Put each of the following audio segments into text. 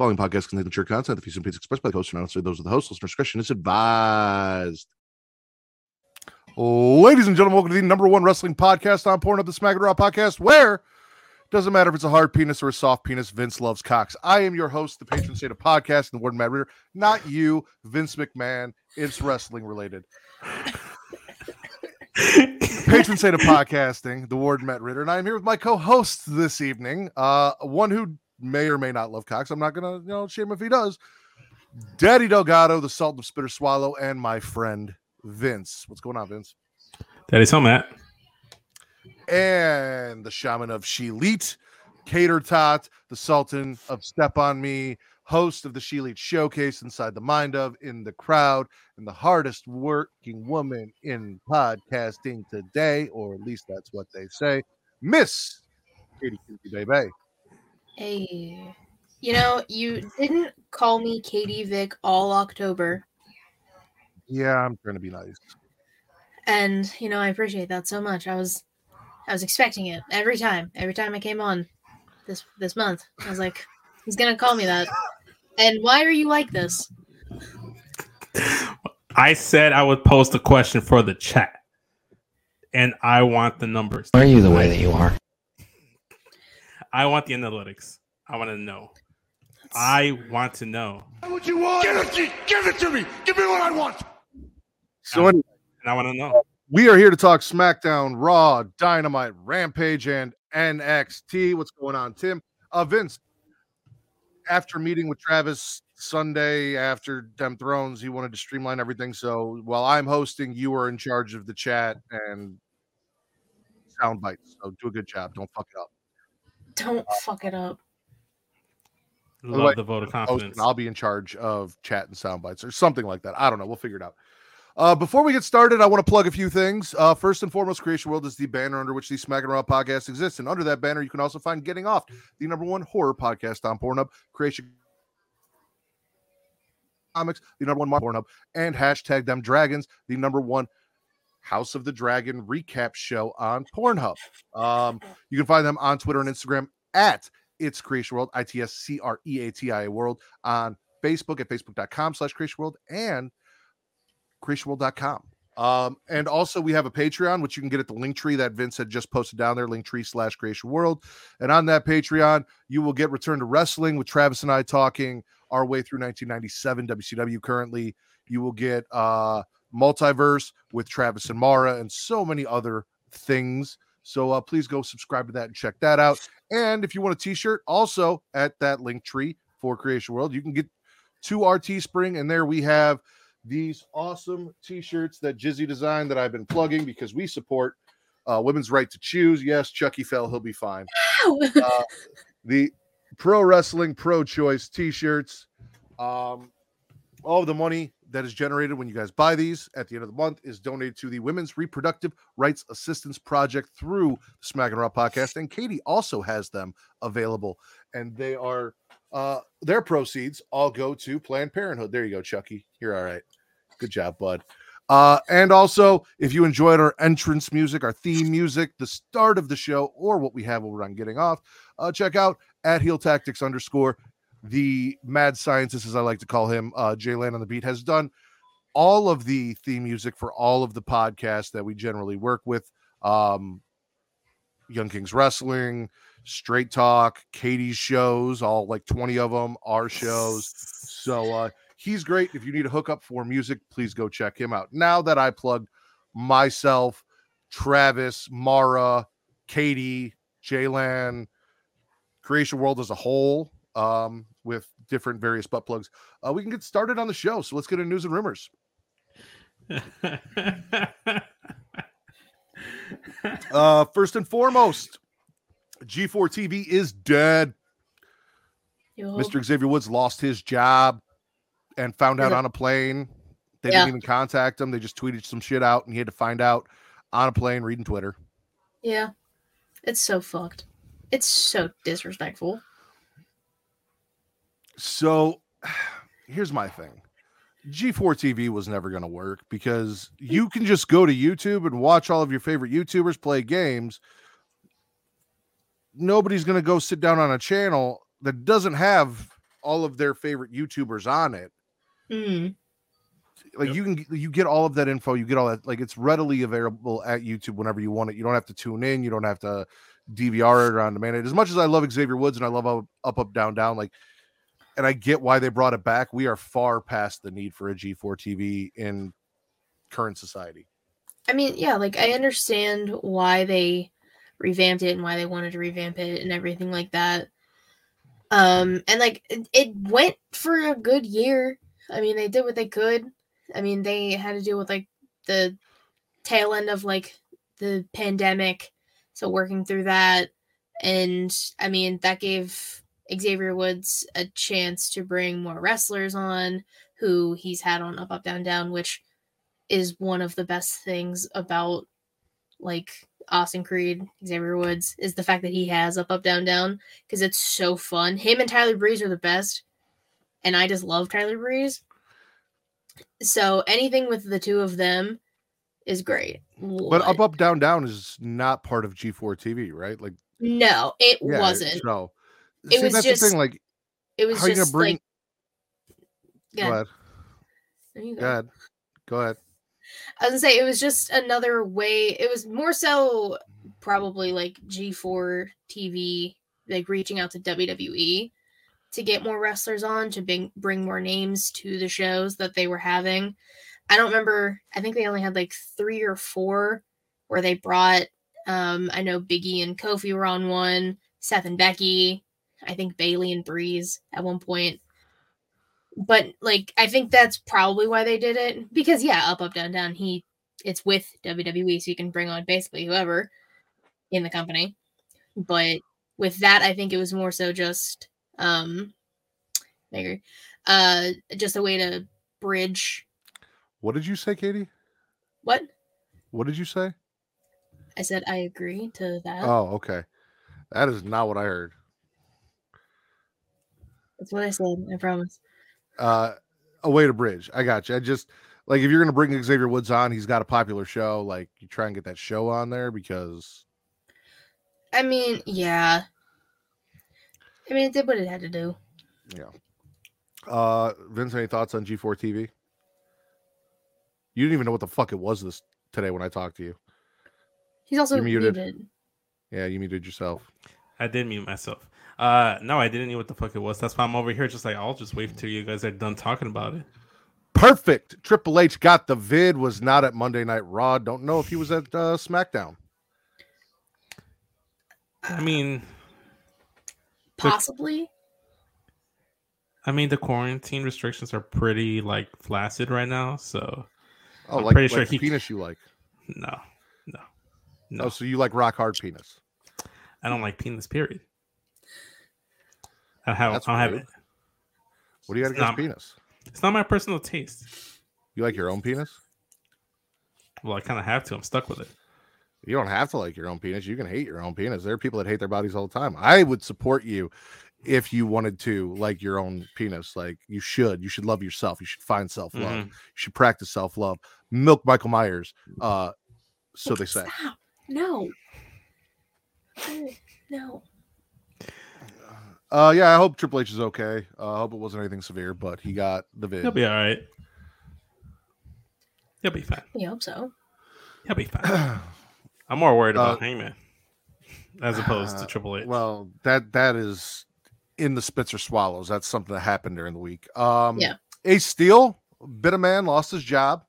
Following podcast contains mature content. The views and opinions expressed by the host not necessarily those of the host. Listener discretion is advised. Ladies and gentlemen, welcome to the number one wrestling podcast on Porn of the Smack It Raw podcast, where doesn't matter if it's a hard penis or a soft penis, Vince loves cocks. I am your host, the patron saint of podcast and the word Matt Reader, not you, Vince McMahon. It's wrestling related. patron saint of podcasting, the Ward Matt Ritter, and I am here with my co-host this evening, uh, one who may or may not love cocks. I'm not gonna, you know, shame if he does. Daddy Delgado, the Sultan of Spitter Swallow, and my friend Vince. What's going on, Vince? Daddy's home, Matt. And the Shaman of Shelit, Cater Tot, the Sultan of Step on Me, host of the Shelit Showcase inside the mind of, in the crowd, and the hardest working woman in podcasting today, or at least that's what they say, Miss Katie Cutie Baby. Hey, you know, you didn't call me Katie Vick all October, Yeah, I'm trying to be nice. and you know I appreciate that so much. I was, I was expecting it every time. Every time I came on this this month, I was like, he's gonna call me that. And why are you like this? I said I would post a question for the chat, and I want the numbers. Are you the way that you are? I want the analytics. I want to know. I want to know, What you want? Give it, to, give it to me. Give me what I want. So anyway, and I want to know. we are here to talk SmackDown, Raw, Dynamite, Rampage, and NXT. What's going on, Tim? Uh, Vince, after meeting with Travis Sunday after Dem Thrones, he wanted to streamline everything. So while I'm hosting, you are in charge of the chat and sound bites. So do a good job. Don't fuck it up. Don't fuck it up. Love Wait, the vote of confidence. I'll be in charge of chat and sound bites or something like that. I don't know. We'll figure it out. Uh, before we get started, I want to plug a few things. Uh, first and foremost, Creation World is the banner under which the Smack and Raw podcast exists. And under that banner, you can also find Getting Off, the number one horror podcast on Pornhub, Creation Comics, the number one on Pornhub, and hashtag them dragons, the number one House of the Dragon recap show on Pornhub. Um, you can find them on Twitter and Instagram at It's Creation World, I T S C R E A T I A World, on Facebook at facebook.com slash Creation World and creationworld.com. Um, and also we have a Patreon, which you can get at the link tree that Vince had just posted down there, link tree slash creation world. And on that Patreon, you will get Return to Wrestling with Travis and I talking our way through 1997 WCW currently. You will get uh multiverse with Travis and Mara and so many other things. So uh, please go subscribe to that and check that out. And if you want a t-shirt, also at that link tree for Creation World, you can get to our Teespring, and there we have these awesome t-shirts that Jizzy designed that I've been plugging because we support uh, women's right to choose. Yes, Chucky fell, he'll be fine. Uh, the pro wrestling pro choice t-shirts. Um, all of the money that is generated when you guys buy these at the end of the month is donated to the Women's Reproductive Rights Assistance Project through the Smack and Raw podcast. And Katie also has them available, and they are uh their proceeds all go to Planned Parenthood. There you go, Chucky. You're all right. Good job, bud. Uh, and also, if you enjoyed our entrance music, our theme music, the start of the show, or what we have over on Getting Off, uh, check out at Heel Tactics underscore the mad scientist, as I like to call him, uh, Jay Land on the beat, has done all of the theme music for all of the podcasts that we generally work with. Um, Young Kings Wrestling, Straight Talk, Katie's shows, all like 20 of them, our shows. So uh, he's great. If you need a hookup for music, please go check him out. Now that I plugged myself, Travis, Mara, Katie, Jaylan, creation world as a whole, um, with different various butt plugs. Uh, we can get started on the show. So let's get into news and rumors. Uh, first and foremost, G4 TV is dead. Yo. Mr. Xavier Woods lost his job and found out on a plane. They Yeah. didn't even contact him. They just tweeted some shit out and he had to find out on a plane reading Twitter. Yeah. It's so fucked. It's so disrespectful. So here's my thing. G4 TV was never going to work because you can just go to YouTube and watch all of your favorite YouTubers play games. Nobody's going to go sit down on a channel that doesn't have all of their favorite YouTubers on it. Hmm. Like Yep. you can you get all of that info, you get all that like it's readily available at YouTube whenever you want it. You don't have to tune in, you don't have to DVR it or on demand it. As much as I love Xavier Woods and I love up up, up down down like and I get why they brought it back. We are far past the need for a G4 TV in current society. I mean, yeah, like I understand why they revamped it and why they wanted to revamp it and everything like that. Um, and like it, it went for a good year. I mean, they did what they could. I mean, they had to deal with like the tail end of like the pandemic, so working through that, and I mean that gave Xavier Woods a chance to bring more wrestlers on who he's had on Up Up Down Down, which is one of the best things about like Austin Creed, Xavier Woods, is the fact that he has Up Up Down Down because it's so fun. Him and Tyler Breeze are the best, and I just love Tyler Breeze. So anything with the two of them is great. But up up down down is not part of G4 TV, right? Like no, it yeah, wasn't. So It see, was that's just- the thing. Like, It was how are you gonna bring? like go yeah, ahead. there you Go ahead. Go ahead. I was gonna say it was just another way. It was more so probably like G4 TV, like reaching out to WWE to get more wrestlers on to bring bring more names to the shows that they were having. I don't remember. I think they only had like three or four where they brought. Um, I know Biggie and Kofi were on one. Seth and Becky. I think Bayley and Breeze at one point but like I think that's probably why they did it because yeah, up up down down he it's with WWE so you can bring on basically whoever in the company. But with that I think it was more so just um I agree. Uh just a way to bridge What did you say, Katie? what? What did you say? I said I agree to that. Oh, okay. That is not what I heard. That's what I said, I promise. Uh, a way to bridge. I got you. I just like if you're gonna bring Xavier Woods on, he's got a popular show. Like you try and get that show on there because I mean, yeah. I mean it did what it had to do. Yeah. Uh Vince, any thoughts on G4 TV? You didn't even know what the fuck it was this today when I talked to you. He's also You're muted. muted. Yeah, you muted yourself. I did mute myself. Uh, no, I didn't know what the fuck it was. That's why I'm over here, just like I'll just wait till you guys are done talking about it. Perfect. Triple H got the vid, was not at Monday Night Raw. Don't know if he was at uh, SmackDown. I mean, Possibly. I mean, the quarantine restrictions are pretty like flaccid right now, so Oh, I'm like, pretty like sure the he- penis you like. no, no, no. Oh, so you like rock hard penis. I don't like penis. Period. I have. That's I don't have it. What do you got It's against not- penis? It's not my personal taste. You like your own penis? Well, I kind of have to. I'm stuck with it. You don't have to like your own penis. You can hate your own penis. There are people that hate their bodies all the time. I would support you if you wanted to like your own penis. Like you should. You should love yourself. You should find self love. Mhm. You should practice self love. Milk Michael Myers. Uh, so they say. Stop. No. No. No. Uh, yeah. I hope Triple H is okay. Uh, I hope it wasn't anything severe, but he got the vid. He'll be all right. He'll be fine. We hope so. He'll be fine. I'm more worried about Uh, Hangman as opposed to Uh, Triple H. Well, that that is in the Spitzer Swallows. That's something that happened during the week. Um, Yeah. Ace Steel, bit of man, lost his job.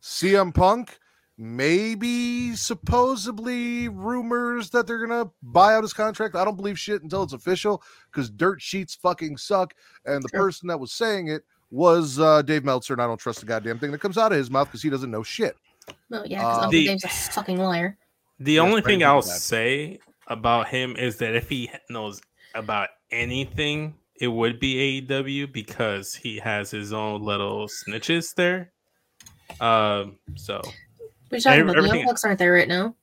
CM Punk maybe supposedly rumors that they're gonna buy out his contract. I don't believe shit until it's official because dirt sheets fucking suck. And the Sure. person that was saying it was uh, Dave Meltzer, and I don't trust the goddamn thing that comes out of his mouth because he doesn't know shit. No, yeah, because Uh, Uncle The- Dave's a fucking liar. The Yeah, only thing I'll that. say about him is that if he knows about anything, it would be AEW because he has his own little snitches there. Um, so You talking about? The Young Bucks aren't there right now.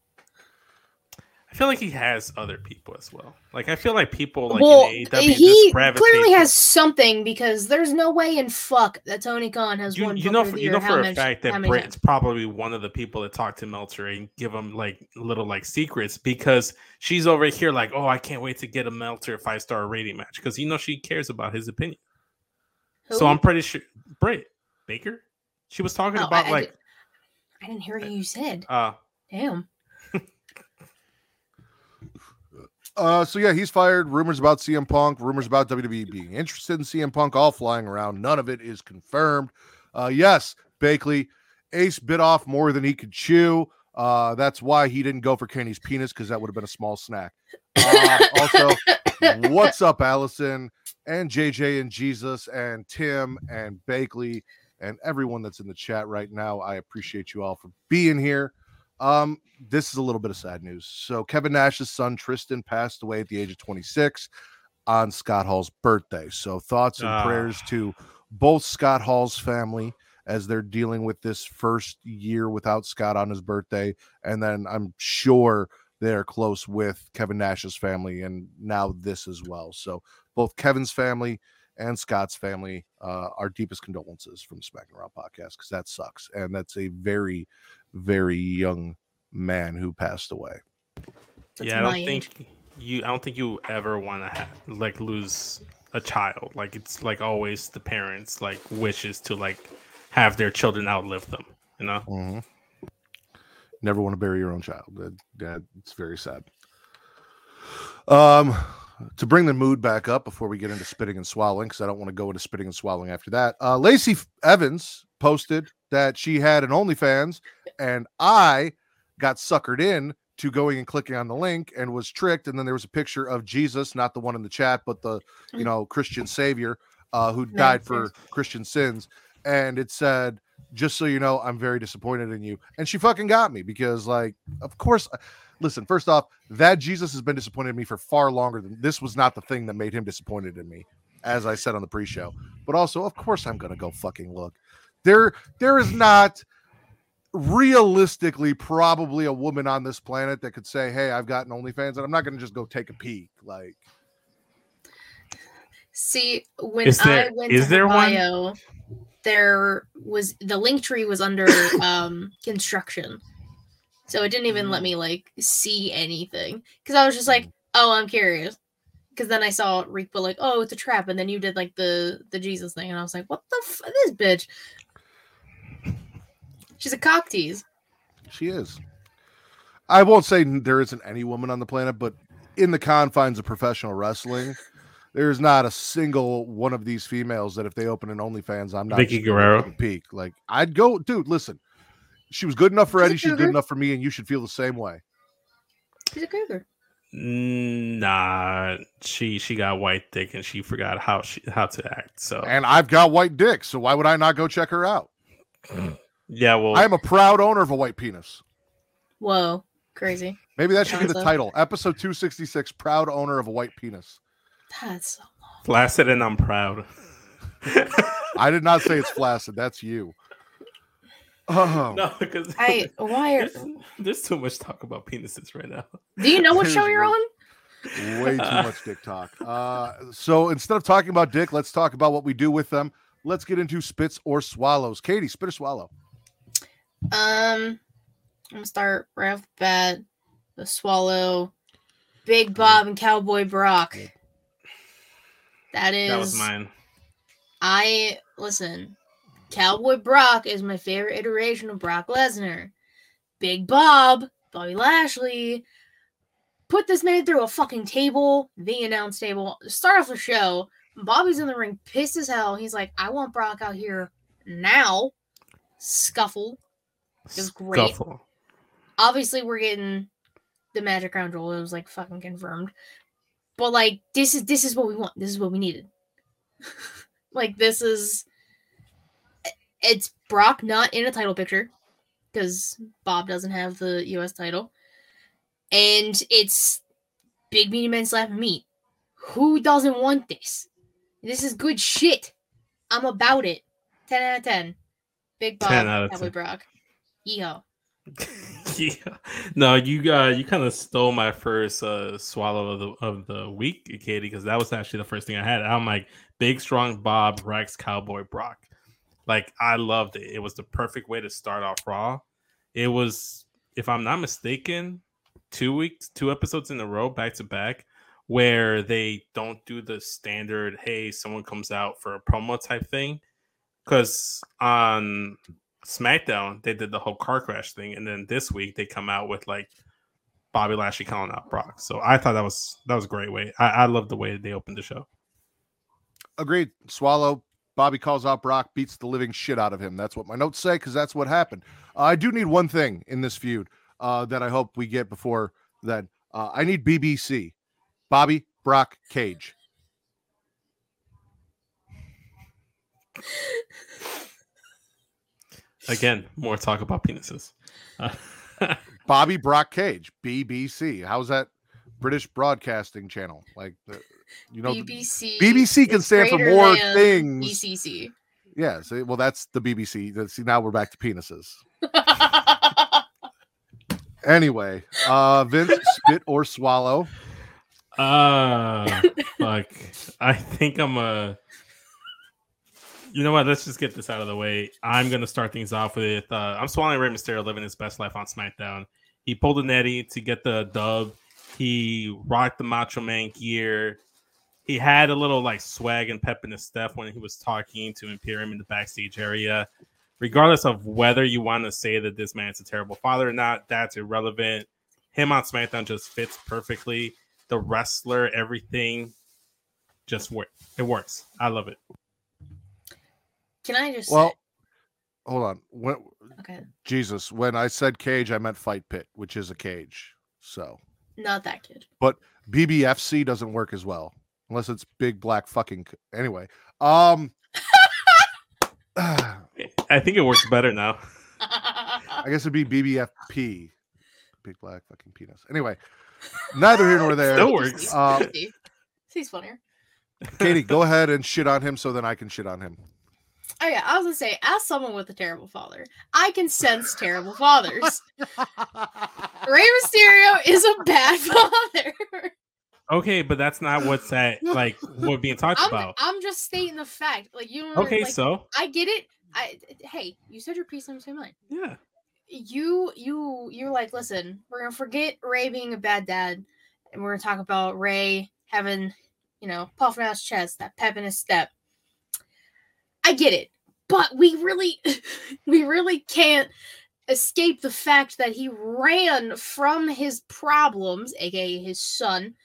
I feel like he has other people as well. Like I feel like people like well, he clearly has something because there's no way in fuck that Tony Khan has you, one. you know for, you know for a much- fact that Britt's probably one of the people that talk to Meltzer and give him like little like secrets because she's over here like, oh, I can't wait to get a Meltzer five star rating match because you know she cares about his opinion. So I'm pretty sure Britt Baker. She was talking Oh, about I, I like did- I didn't hear what you said. uh Damn. Uh, so yeah, he's fired. Rumors about CM Punk, rumors about WWE being interested in CM Punk, all flying around. None of it is confirmed. Uh, yes, Bakley, Ace bit off more than he could chew. Uh, that's why he didn't go for Kenny's penis because that would have been a small snack. Uh, also, what's up, Allison and JJ and Jesus and Tim and Bakley and everyone that's in the chat right now? I appreciate you all for being here. Um, this is a little bit of sad news. So Kevin Nash's son Tristan passed away at the age of 26 on Scott Hall's birthday. So thoughts and Ah. prayers to both Scott Hall's family as they're dealing with this first year without Scott on his birthday, and then I'm sure they're close with Kevin Nash's family, and now this as well. So both Kevin's family and Scott's family, uh, our deepest condolences from Smack and Around podcast because that sucks, and that's a very, very young man who passed away. That's yeah, I don't age. think you I don't think you ever want to ha- like lose a child. Like it's like always the parents like wishes to like have their children outlive them, you know? Mhm. Never want to bury your own child. That, that it's very sad. Um, to bring the mood back up before we get into spitting and swallowing, because I don't want to go into spitting and swallowing after that. Uh, Lacey Evans posted that she had an OnlyFans, and I got suckered in to going and clicking on the link and was tricked. And then there was a picture of Jesus, not the one in the chat, but the you know Christian Savior uh, who died for Christian sins, and it said just so you know, I'm very disappointed in you. And she fucking got me because, like, of course, listen, first off, that Jesus has been disappointed in me for far longer than this was not the thing that made him disappointed in me, as I said on the pre show. But also, of course, I'm going to go fucking look. There, there is not realistically probably a woman on this planet that could say, Hey, I've gotten an OnlyFans, and I'm not going to just go take a peek. Like, See, when Is there- I went is to there her one? bio, there was the link tree was under um construction. So it didn't even Mm. let me like see anything. Because I was just like, oh, I'm curious. Because then I saw Reek put like, oh, it's a trap, and then you did like the the Jesus thing, and I was like, what the f this bitch? She's a cock tease. She is. I won't say there isn't any woman on the planet, but in the confines of professional wrestling, there's not a single one of these females that if they open an OnlyFans, I'm not Vickie Guerrero? take a Peek. Like I'd go, dude. Listen, she was good enough for Eddie. She's good enough for me, and you should feel the same way. She's a cougar. Mm, nah, she she got white dick and she forgot how she how to act. So And I've got white dick, so why would I not go check her out? yeah, well, I am a proud owner of a white penis. Whoa, crazy. Maybe that should be the title. Episode 266, proud owner of a white penis. That's so long. flaccid and I'm proud. I did not say it's flaccid. That's you. Oh, no, because I. Why are? there's, there's too much talk about penises right now. Do you know what show you're on? way too much dick talk. Uh, so instead of talking about dick, let's talk about what we do with them. Let's get into spits or swallows. Katie, spit or swallow? Um, I'm gonna start right off the bat. The swallow, Big Bob and Cowboy Brock. That is. That was mine. I listen. Cowboy Brock is my favorite iteration of Brock Lesnar. Big Bob, Bobby Lashley, put this man through a fucking table, the announce table. Start off the show. Bobby's in the ring, pissed as hell. He's like, I want Brock out here now. Scuffle. It was great. Scuffle. Obviously, we're getting the Magic Crown Jewel. It was like fucking confirmed. But like, this is this is what we want. This is what we needed. like, this is it's Brock not in a title picture because Bob doesn't have the U.S. title, and it's big meaty men slapping meat. Who doesn't want this? This is good shit. I'm about it. Ten out of ten. Big Bob, 10 out of Cowboy 10. Brock. Yeehaw. yeah. No, you uh you kind of stole my first uh swallow of the of the week, Katie, because that was actually the first thing I had. I'm like big strong Bob Rex Cowboy Brock. Like I loved it. It was the perfect way to start off Raw. It was, if I'm not mistaken, two weeks, two episodes in a row, back to back, where they don't do the standard, hey, someone comes out for a promo type thing. Because on SmackDown, they did the whole car crash thing, and then this week they come out with like Bobby Lashley calling out Brock. So I thought that was that was a great way. I, I love the way that they opened the show. Agreed. Swallow. Bobby calls out Brock, beats the living shit out of him. That's what my notes say because that's what happened. Uh, I do need one thing in this feud uh, that I hope we get before then. Uh, I need BBC. Bobby, Brock, Cage. Again, more talk about penises. Bobby, Brock, Cage. BBC. How's that British Broadcasting Channel? Like, the, you know, BBC. BBC can stand for more things. BCC. yeah. See, well, that's the BBC. See, now we're back to penises. Anyway, uh, Vince, spit or swallow. uh fuck. I think I'm a you know what? Let's just get this out of the way. I'm gonna start things off with uh I'm swallowing Rey Mysterio living his best life on SmackDown. He pulled an Eddie to get the dub. He rocked the Macho Man gear. He had a little like swag and pep in his step when he was talking to Imperium in the backstage area. Regardless of whether you want to say that this man's a terrible father or not, that's irrelevant. Him on SmackDown just fits perfectly. The wrestler, everything just work. It works. I love it. Can I just Well, hold on. When, okay, Jesus, when I said cage, I meant fight pit, which is a cage. So not that kid. But BBFC doesn't work as well unless it's big black fucking. Anyway, um, I I think it works better now. I guess it'd be BBFP, big black fucking penis. Anyway, neither here nor there. Still works. Uh, He's funnier. Katie, go ahead and shit on him so then I can shit on him. Oh yeah, I was gonna say, as someone with a terrible father, I can sense terrible fathers. Rey Mysterio is a bad father. Okay, but that's not what's at like what being talked I'm, about. I'm just stating the fact. Like you. Know, Okay, like, so I get it. I hey, you said your piece. I'm saying mine. yeah, You you you're like, listen, we're gonna forget Ray being a bad dad, and we're gonna talk about Ray having, you know, puffing out his chest, that pep in his step. I get it, but we really, we really can't escape the fact that he ran from his problems, aka his son,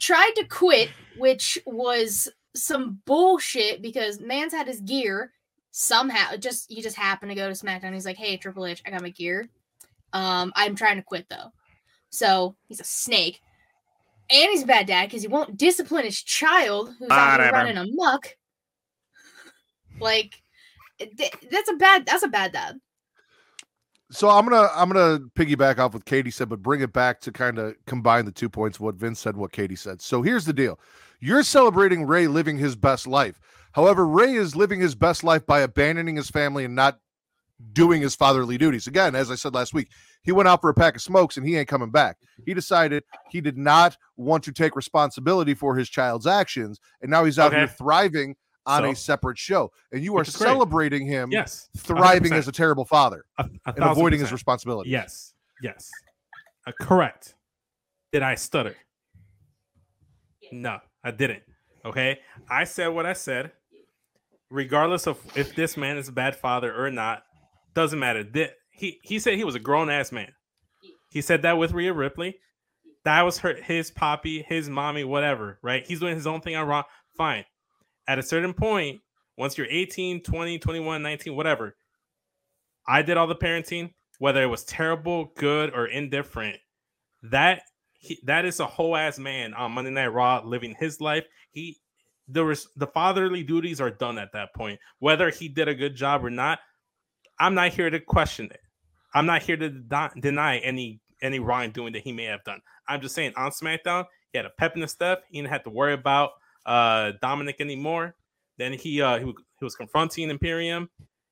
tried to quit, which was some bullshit because man's had his gear somehow just he just happened to go to SmackDown. He's like, "Hey, Triple H, I got my gear. Um, I'm trying to quit though." So he's a snake, and he's a bad dad because he won't discipline his child who's out here running amok. Like, th- that's a bad. That's a bad dad. So I'm gonna I'm gonna piggyback off what Katie said, but bring it back to kind of combine the two points of what Vince said, what Katie said. So here's the deal: you're celebrating Ray living his best life. However, Ray is living his best life by abandoning his family and not doing his fatherly duties. Again, as I said last week, he went out for a pack of smokes and he ain't coming back. He decided he did not want to take responsibility for his child's actions, and now he's out here thriving on So? a separate show. And you are Which is great. celebrating him yes, thriving 100%. as a terrible father A- a and thousand avoiding his percent. responsibility. Yes, yes, uh, correct. Did I stutter? No, I didn't. Okay, I said what I said. Regardless of if this man is a bad father or not, doesn't matter. Thi- He he said he was a grown ass man. He said that with Rhea Ripley. That was her his poppy, his mommy, whatever, right? He's doing his own thing on Raw. Fine. At a certain point, once you're 18, 20, 21, 19, whatever, I did all the parenting, whether it was terrible, good, or indifferent. That he, that is a whole ass man on Monday Night Raw living his life. He there was the fatherly duties are done at that point. Whether he did a good job or not, I'm not here to question it. I'm not here to de- deny any any wrongdoing that he may have done. I'm just saying on SmackDown, he had a pep in his step. He didn't have to worry about uh Dominic anymore. Then he uh he, he was confronting Imperium.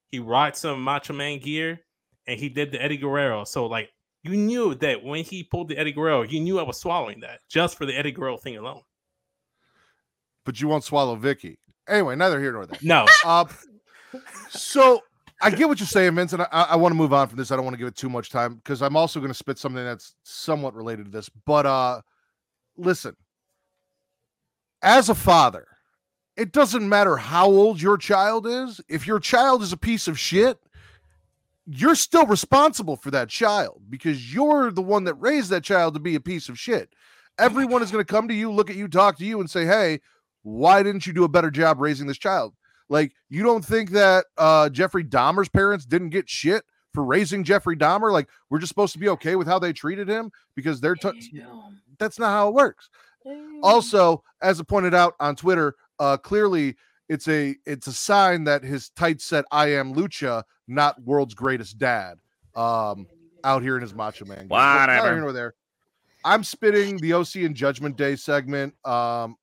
He rocked some Macho Man gear, and he did the Eddie Guerrero. So like you knew that when he pulled the Eddie Guerrero, you knew I was swallowing that just for the Eddie Guerrero thing alone. But you won't swallow Vickie. Anyway, neither here nor there. No, Uh, so I get what you're saying, Vince, and I, I want to move on from this. I don't want to give it too much time because I'm also going to spit something that's somewhat related to this. But uh, listen, as a father, it doesn't matter how old your child is. If your child is a piece of shit, you're still responsible for that child because you're the one that raised that child to be a piece of shit. Everyone is going to come to you, look at you, talk to you, and say, "Hey, why didn't you do a better job raising this child?" Like, you don't think that uh, Jeffrey Dahmer's parents didn't get shit for raising Jeffrey Dahmer? Like, we're just supposed to be okay with how they treated him because they're t- that's not how it works. Also, as I pointed out on Twitter, uh, clearly it's a it's a sign that his tight set "I am Lucha," not world's greatest dad, um, out here in his Macho Man. gear. But neither Whatever. here nor there. I'm spitting the OC and Judgment Day segment. Um,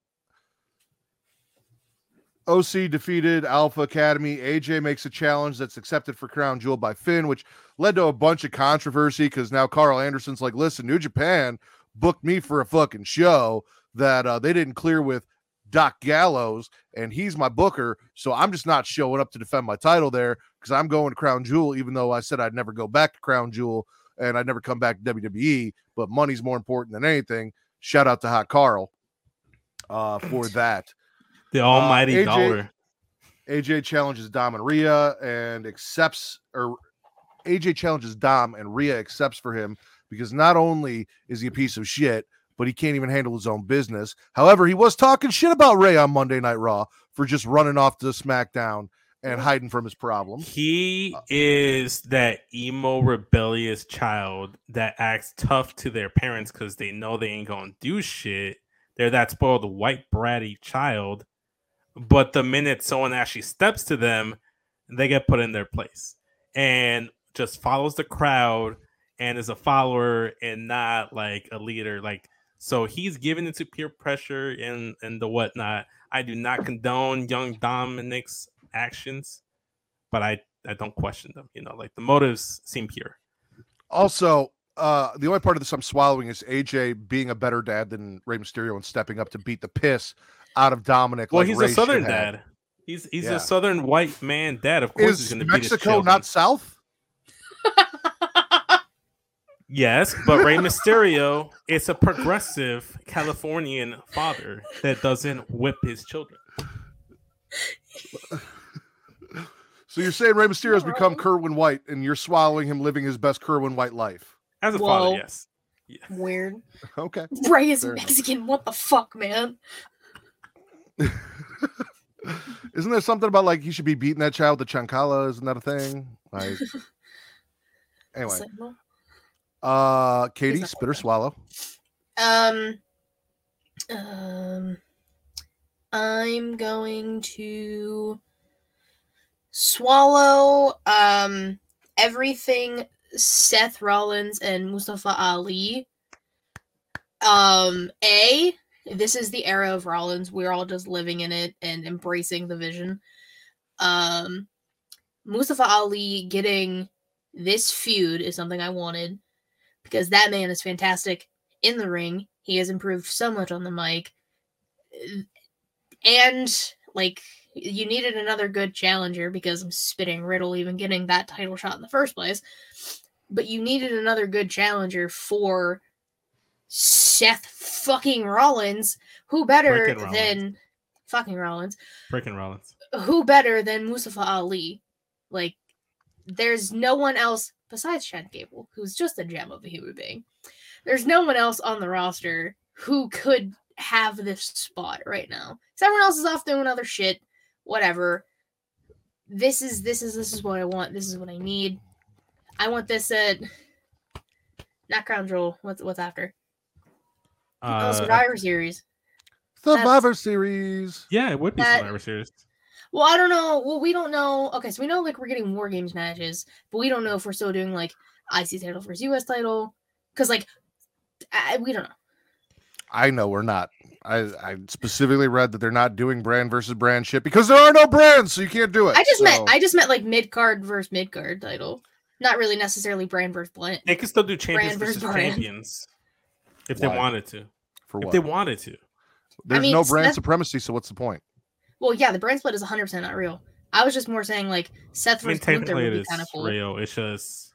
OC defeated Alpha Academy. AJ makes a challenge that's accepted for Crown Jewel by Finn, which led to a bunch of controversy because now Karl Anderson's like, listen, New Japan booked me for a fucking show that uh, they didn't clear with Doc Gallows, and he's my booker. So I'm just not showing up to defend my title there because I'm going to Crown Jewel, even though I said I'd never go back to Crown Jewel and I'd never come back to WWE. But money's more important than anything. Shout out to Hot Carl uh, for that. the almighty AJ dollar. AJ challenges Dom and Rhea and accepts, or AJ challenges Dom and Rhea accepts for him because not only is he a piece of shit, but he can't even handle his own business. However, he was talking shit about Ray on Monday Night Raw for just running off to SmackDown and hiding from his problems. He is that emo rebellious child that acts tough to their parents because they know they ain't gonna do shit. They're that spoiled white bratty child, but the minute someone actually steps to them, they get put in their place and just follows the crowd and is a follower and not like a leader. Like so, he's given into peer pressure and and the whatnot. I do not condone young Dominic's actions, but I I don't question them. You know, like the motives seem pure. Also, uh, the only part of this I'm swallowing is AJ being a better dad than Rey Mysterio and stepping up to beat the piss out of Dominic. Well, like he's Rey a southern should have. dad. He's he's Yeah. a southern white man dad. Of course, he's Is going to Mexico not South? Yes, but Rey Mysterio is a progressive Californian father that doesn't whip his children. So you're saying Rey Mysterio has become wrong. Kerwin White, and you're swallowing him living his best Kerwin White life. As a Whoa. father, yes. Weird. Okay. Ray is Fair enough. Mexican. What the fuck, man? Isn't there something about like he should be beating that child with the chancala? Isn't that a thing? Like, anyway, So- uh, Katie, spit or swallow? Um, um, I'm going to swallow um everything Seth Rollins and Mustafa Ali. Um, A, this is the era of Rollins. We're all just living in it and embracing the vision. Um, Mustafa Ali getting this feud is something I wanted because that man is fantastic in the ring. He has improved so much on the mic. And like you needed another good challenger because I'm spitting Riddle even getting that title shot in the first place. But you needed another good challenger for Seth fucking Rollins. Who better Frickin' Rollins. than fucking Rollins? Freaking Rollins. Who better than Mustafa Ali? Like, there's no one else besides Chad Gable, who's just a gem of a human being. There's no one else on the roster who could have this spot right now. 'Cause everyone else is off doing other shit. Whatever. This is this is this is what I want. This is what I need. I want this at not Crown Jewel. What's what's after? oh, Uh, Survivor Series. Survivor Series. yeah, it would be that- Survivor Series. Well, I don't know. Well, we don't know. Okay, so we know like we're getting War Games matches, but we don't know if we're still doing like IC title versus US title because like I, we don't know. I know we're not. I, I specifically read that they're not doing brand versus brand shit because there are no brands, so you can't do it. I just So, meant I just meant like mid card versus mid card title, not really necessarily brand versus brand. They could still do champions Brand versus versus brand. champions if they wanted to. for If what? they wanted to. There's mean, no brand supremacy, so what's the point? Well, yeah, the brand split is 100 percent not real. I was just more saying like Seth I mean, versus Gunther would be is kind of cool. real. It's just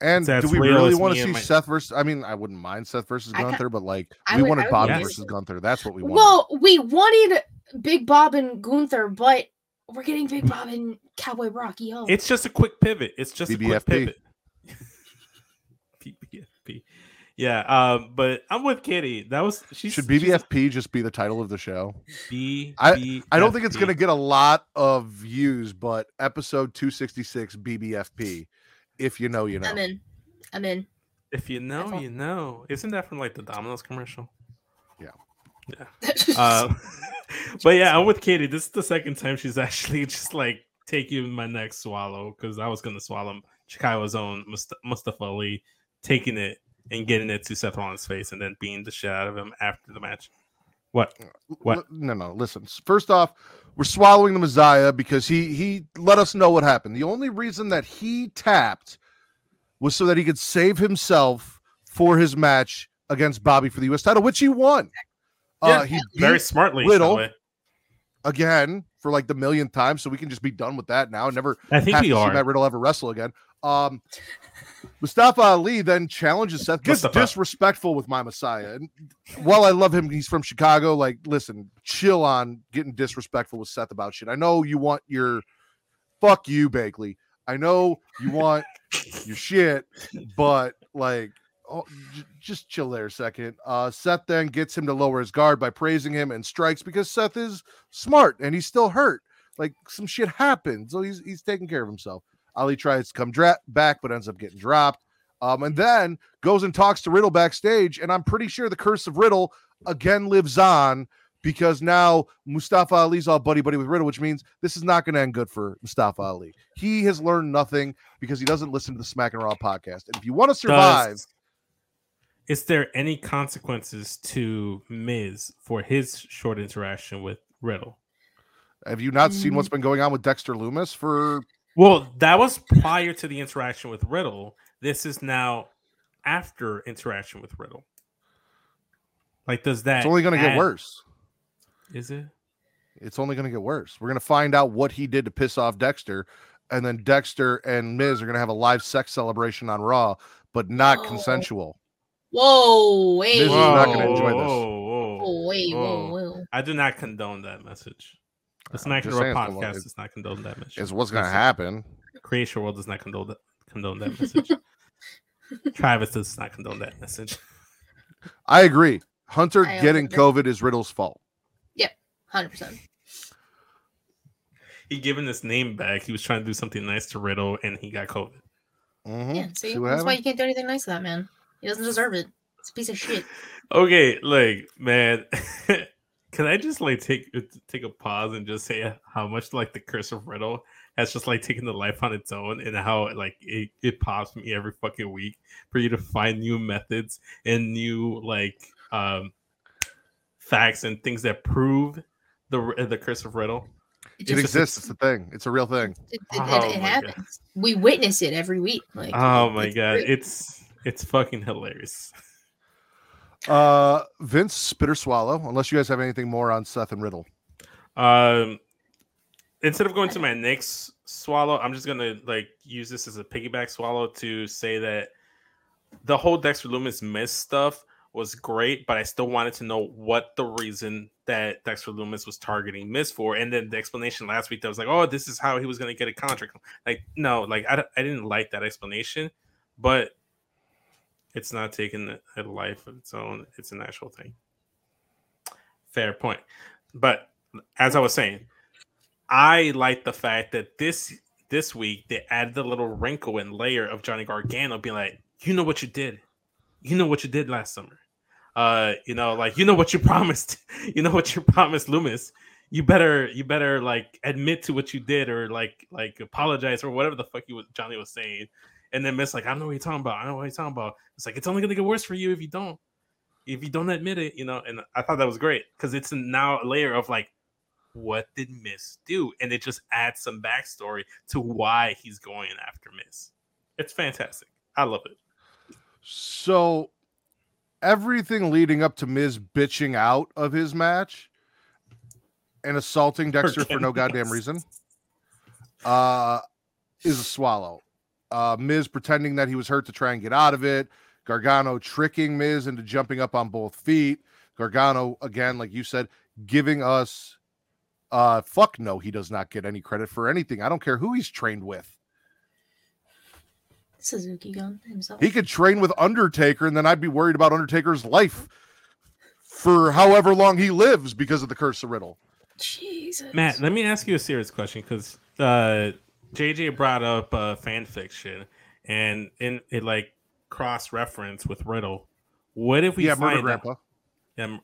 And do we really want to see my- Seth versus? I mean, I wouldn't mind Seth versus Gunther, but like I we would- wanted I would Bobby like versus it. Gunther. That's what we wanted. Well, we wanted Big Bob and Gunther, but we're getting Big Bob and Cowboy Brock. Yo, it's just a quick pivot. It's just a quick pivot. BBFP. Yeah, um, but I'm with Kitty. That was she Should BBFP just be the title of the show? B, I- I don't think it's going to get a lot of views, but episode 266 BBFP. If you know, you know. I'm in. I'm in. If you know, you know. Isn't that from like the Domino's commercial? Yeah. Yeah. Uh, but yeah, I'm with Katie. This is the second time she's actually just like taking my next swallow because I was gonna swallow Chicago's own Must- Mustafa Ali, taking it and getting it to Seth Rollins' face and then being the shit out of him after the match. What? What? No, no. Listen. First off, we're swallowing the Messiah because he he let us know what happened. The only reason that he tapped was so that he could save himself for his match against Bobby for the U.S. title, which he won. uh, Yeah, he Very smartly. Riddle. again for like the millionth time, so we can just be done with that now. and Never I think we are. Matt Riddle ever wrestle again. Um, Mustafa Ali then challenges Seth, gets Mustafa. disrespectful with my Messiah. And while I love him, he's from Chicago. Like, listen, chill on getting disrespectful with Seth about shit. I know you want your fuck you, Bagley. I know you want your shit, but like, oh, j- just chill there a second. Uh, Seth then gets him to lower his guard by praising him and strikes because Seth is smart and he's still hurt. Like some shit happened, so he's he's taking care of himself. Ali tries to come dra- back, but ends up getting dropped. Um, and then goes and talks to Riddle backstage, and I'm pretty sure the curse of Riddle again lives on because now Mustafa Ali's all buddy buddy with Riddle, which means this is not going to end good for Mustafa Ali. He has learned nothing because he doesn't listen to the Smack and Raw podcast. And if you want to survive, Does- is there any consequences to Miz for his short interaction with Riddle? have you not seen what's been going on with Dexter Lumis for Well, that was prior to the interaction with Riddle. This is now after interaction with Riddle. Like, does that? it's only going to get worse. Is it? It's only going to get worse. We're going to find out what he did to piss off Dexter, and then Dexter and Miz are going to have a live sex celebration on Raw, but not Oh. consensual. Whoa, wait, Miz is not gonna enjoy this. whoa, whoa. whoa, wait, whoa, Whoa. whoa. I do not condone that message. The I'm Smack just and saying it's podcast does not condone that message. It's what's going to Listen, happen. Creation World does not condone that condone that message. Travis does not condone that message. I agree. Hunter I getting agree. COVID is Riddle's fault. Yep, Hundred percent. He given his name back. He was trying to do something nice to Riddle, and he got COVID. Mhm. Yeah, see, See what that's why you can't do anything nice to that man. He doesn't deserve it. It's a piece of shit. Okay, like man, can I just like take take a pause and just say how much like the curse of Riddle has just like taken the life on its own, and how like it, it pops me every fucking week for you to find new methods and new like um facts and things that prove the the curse of Riddle. It just- exists. It's a thing. It's a real thing. It, it, Oh it, it my happens. We witness it every week. Like, Oh my it's god, real. it's it's fucking hilarious. Uh, Vince Spitter Swallow. Unless you guys have anything more on Seth and Riddle. Um, instead of going to my next swallow, I'm just gonna like use this as a piggyback swallow to say that the whole Dexter Lumis Miz stuff was great, but I still wanted to know what the reason that Dexter Lumis was targeting Miz for, and then the explanation last week that was like, oh, this is how he was gonna get a contract. Like, no, like I, I didn't like that explanation, but it's not taking a life of its own. It's an actual thing. Fair point. But as I was saying, I like the fact that this this week they added the little wrinkle and layer of Johnny Gargano being like, you know what you did, you know what you did last summer, uh, you know, like you know what you promised, you know what you promised Lumis. You better, you better like admit to what you did, or like, like apologize, or whatever the fuck you was, Johnny was saying. And then Miz like, I don't know what you're talking about. I don't know what you're talking about. It's like it's only gonna get worse for you if you don't, if you don't admit it, you know. And I thought that was great because it's now a layer of like, what did Miz do? And it just adds some backstory to why he's going after Miz. It's fantastic. I love it. So everything leading up to Miz bitching out of his match and assaulting Dexter for no goddamn reason uh is a swallow. Uh Miz pretending that he was hurt to try and get out of it. Gargano tricking Miz into jumping up on both feet. Gargano again, like you said, giving us uh fuck no, he does not get any credit for anything. I don't care who he's trained with. Suzuki Gun himself. He could train with Undertaker, and then I'd be worried about Undertaker's life for however long he lives because of the curse of Riddle. Jesus. Matt, let me ask you a serious question because uh, JJ brought up uh, fan fiction and in it like cross reference with Riddle. What if we yeah, murder find out, grandpa.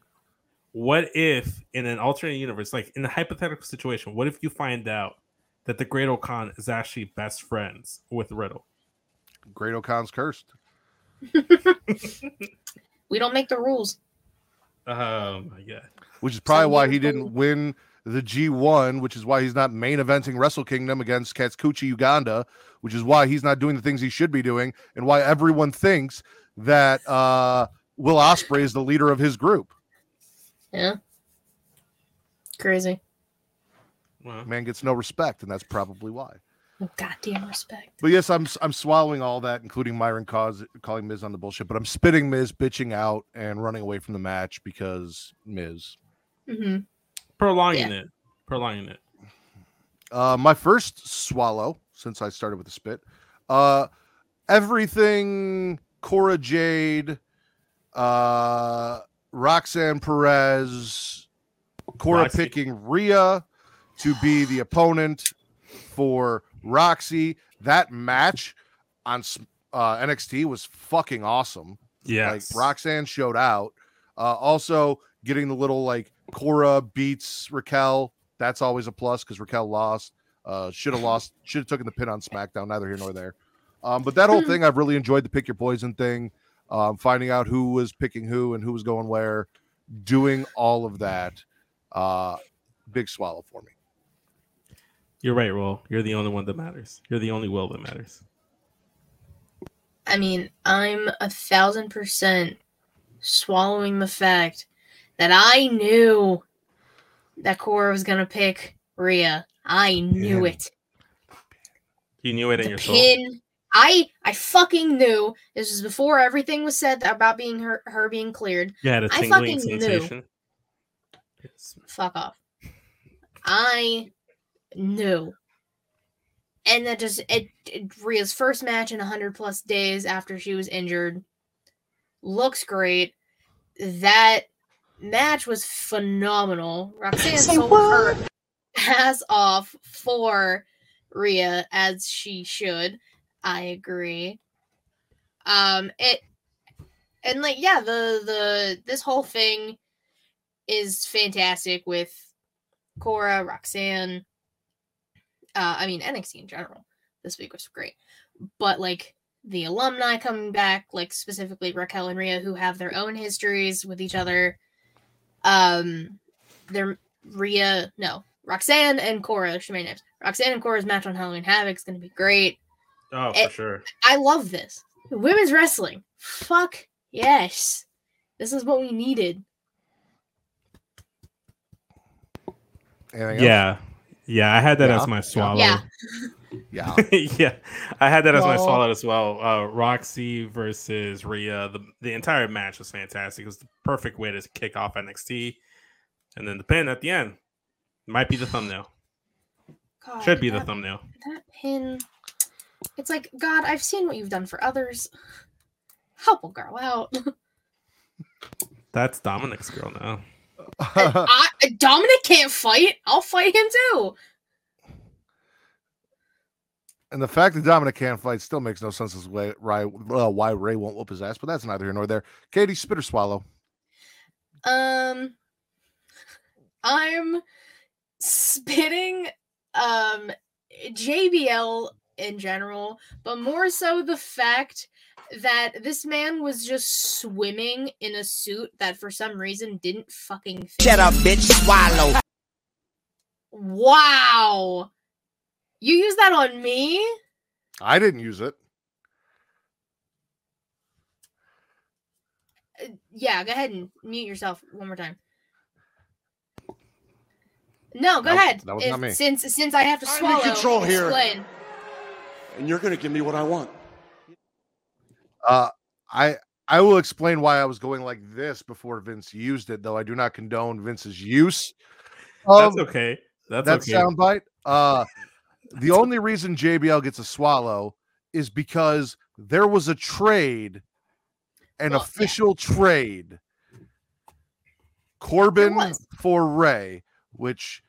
what if in an alternate universe, like in a hypothetical situation, what if you find out that the Great O-Khan is actually best friends with Riddle? Great O-Khan's cursed. We don't make the rules. Oh my god! which is probably why he didn't win the G1, which is why he's not main eventing Wrestle Kingdom against Kazuchika Okada, which is why he's not doing the things he should be doing, and why everyone thinks that uh, Will Ospreay is the leader of his group. Yeah. Crazy. Well, Man gets no respect, and that's probably why. Goddamn respect. But yes, I'm I'm swallowing all that, including Myron cause, calling Miz on the bullshit. But I'm spitting Miz, bitching out, and running away from the match because Miz. hmm prolonging it, prolonging it. Uh, my first swallow since I started with the spit. Uh, everything Cora Jade, uh, Roxanne Perez, Cora Roxy. picking Rhea to be the opponent for Roxy. That match on uh, NXT was fucking awesome. Yeah, Like Roxanne showed out. Uh, also, getting the little like Cora beats Raquel. That's always a plus because Raquel lost. Uh, should have lost. Should have taken the pin on SmackDown. Neither here nor there. Um, but that whole thing, I've really enjoyed the pick your poison thing. Um, finding out who was picking who and who was going where, doing all of that. Uh, big swallow for me. You're right, Roll. You're the only one that matters. You're the only Will that matters. I mean, I'm a thousand percent swallowing the fact that I knew that Cora was gonna pick Rhea. I knew Yeah. it. You knew it in The your soul. I I fucking knew. This was before everything was said about being her her being cleared. Yeah, I fucking knew. sensation. Yes. Fuck off. I knew. And that just it, it Rhea's first match in 100 plus days after she was injured looks great. That match was phenomenal. Roxanne sold her ass off for Rhea as she should. I agree. Um it and like yeah, the the this whole thing is fantastic with Cora, Roxanne. Uh, I mean NXT in general. This week was great, but like the alumni coming back, like specifically Raquel and Rhea, who have their own histories with each other. Um, their Rhea, no, Roxanne and Cora should be names. Roxanne and Cora's match on Halloween Havoc is going to be great. Oh, It- for sure. I love this. Women's wrestling. Fuck yes. This is what we needed. Anything else? Yeah. Yeah, I had that Yeah. as my swallow. Yeah. Yeah. yeah, I had that as my swallow as well. Uh, Roxy versus Rhea. The the entire match was fantastic. It was the perfect way to kick off NXT, and then the pin at the end might be the thumbnail. God, Should be the thumbnail. that pin it's like god i've seen what you've done for others help a girl out That's Dominic's girl now. I, dominic can't fight i'll fight him too And the fact that Dominic can't fight still makes no sense as way why, uh, why Rey won't whoop his ass, but that's neither here nor there. Katie, spit or swallow? Um, I'm spitting um JBL in general, but more so the fact that this man was just swimming in a suit that for some reason didn't fucking fit. Shut up, bitch. Swallow. Wow. You use that on me? I didn't use it. Uh, Yeah, go ahead and mute yourself one more time. No, go Nope, ahead. that was If- not me. Since since I have to I'm in control here. explain. And you're gonna give me what I want. Uh, I I will explain why I was going like this before Vince used it, though I do not condone Vince's use of That's okay. That's okay. that okay. soundbite. Uh, the only reason JBL gets a swallow is because there was a trade, an Well, yeah. official trade. Corbin for Rey, which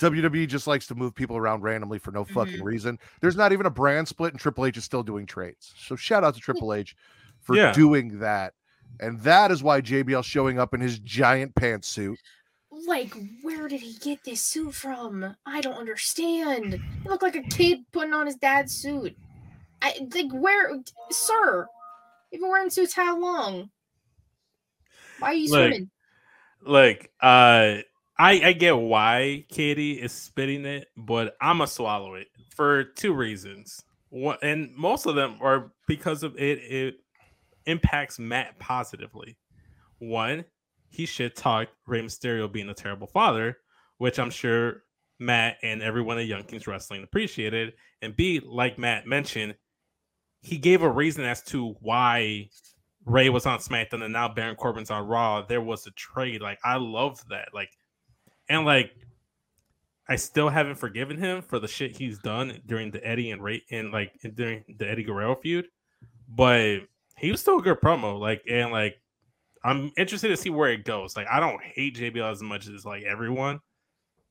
WWE just likes to move people around randomly for no fucking Mm-hmm. reason. There's not even a brand split, and Triple H is still doing trades. So shout out to Triple H for Yeah. doing that. And that is why JBL showing up in his giant pantsuit. Like, where did he get this suit from? I don't understand. He looked like a kid putting on his dad's suit. I like where, sir? You've been wearing suits how long? Why are you Look, swimming? Like, uh, I I get why Katie is spitting it, but I'ma swallow it for two reasons. One, and most of them are because of it. It impacts Matt positively. One, he should talk Rey Mysterio being a terrible father, which I'm sure Matt and everyone at Young Kings Wrestling appreciated. And B, like Matt mentioned, he gave a reason as to why Rey was on SmackDown and now Baron Corbin's on Raw. There was a trade. Like I love that. Like, and like, I still haven't forgiven him for the shit he's done during the Eddie and Rey and like during the Eddie Guerrero feud. But he was still a good promo. Like, and like, I'm interested to see where it goes. Like, I don't hate JBL as much as like everyone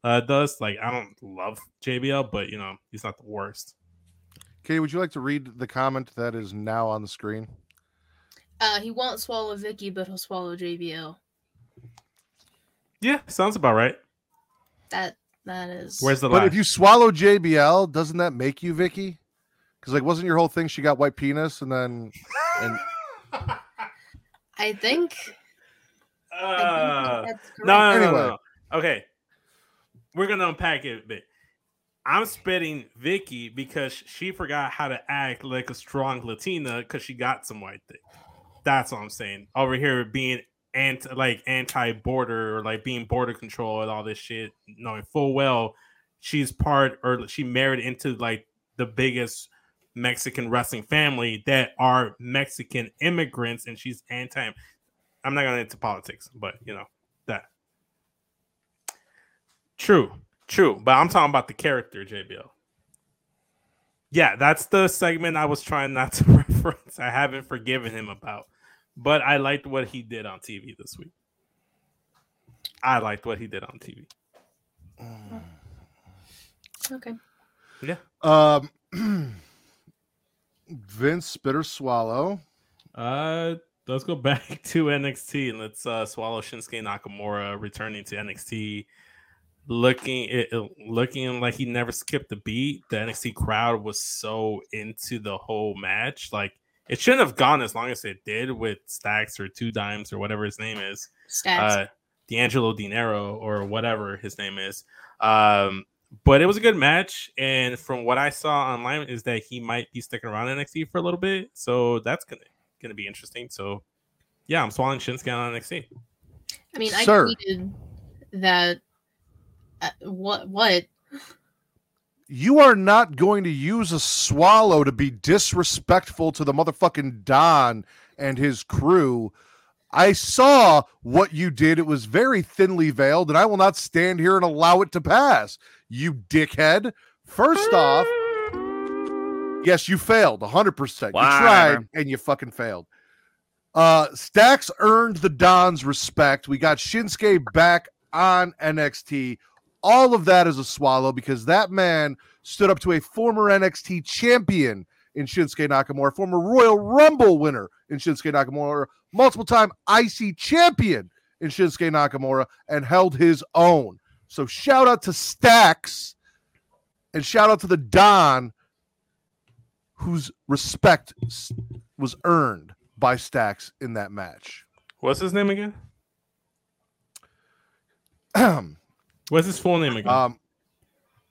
uh does. Like, I don't love JBL, but you know, he's not the worst. Katie, would you like to read the comment that is now on the screen? Uh, he won't swallow Vickie, but he'll swallow JBL. Yeah, sounds about right. That that is. Where's the But lie? if you swallow JBL, doesn't that make you Vickie? Because like, wasn't your whole thing she got white penis and then and I think. I Uh, think that's no, no, no, Anyway. no, no. Okay, we're gonna unpack it a bit. I'm spitting Vickie because she forgot how to act like a strong Latina because she got some white thing. That's all I'm saying. Over here being anti like anti-border or like being border control and all this shit, knowing full well she's part or she married into like the biggest Mexican wrestling family that are Mexican immigrants, and she's anti. I'm not gonna into politics, but you know that. True, true. But I'm talking about the character, JBL. Yeah, that's the segment I was trying not to reference. I haven't forgiven him about, but I liked what he did on TV this week. I liked what he did on TV. Okay. Yeah. um, Vince Spitter Swallow. Uh, let's go back to NXT and let's uh, swallow Shinsuke Nakamura returning to NXT, looking it, it- looking like he never skipped a beat. The NXT crowd was so into the whole match, like it shouldn't have gone as long as it did with Stacks or Two Dimes or whatever his name is Stats. uh, D'Angelo Dinero or whatever his name is. Um, but it was a good match, and from what I saw online, is that he might be sticking around in NXT for a little bit, so that's gonna gonna be interesting. So, yeah, I'm swallowing Shinsuke on NXT. I mean, I Sir. tweeted that. Uh, what? What? You are not going to use a swallow to be disrespectful to the motherfucking Don and his crew. I saw what you did. It was very thinly veiled, and I will not stand here and allow it to pass. You dickhead. First off, yes, you failed 100%. You tried and you fucking failed. Uh Stacks earned the Don's respect. We got Shinsuke back on NXT. All of that is a swallow because that man stood up to a former NXT champion in Shinsuke Nakamura, former Royal Rumble winner in Shinsuke Nakamura, multiple time IC champion in Shinsuke Nakamura, and held his own. So shout out to Stacks and shout out to the Don whose respect was earned by Stacks in that match. What's his name again? What's his full name again? Um,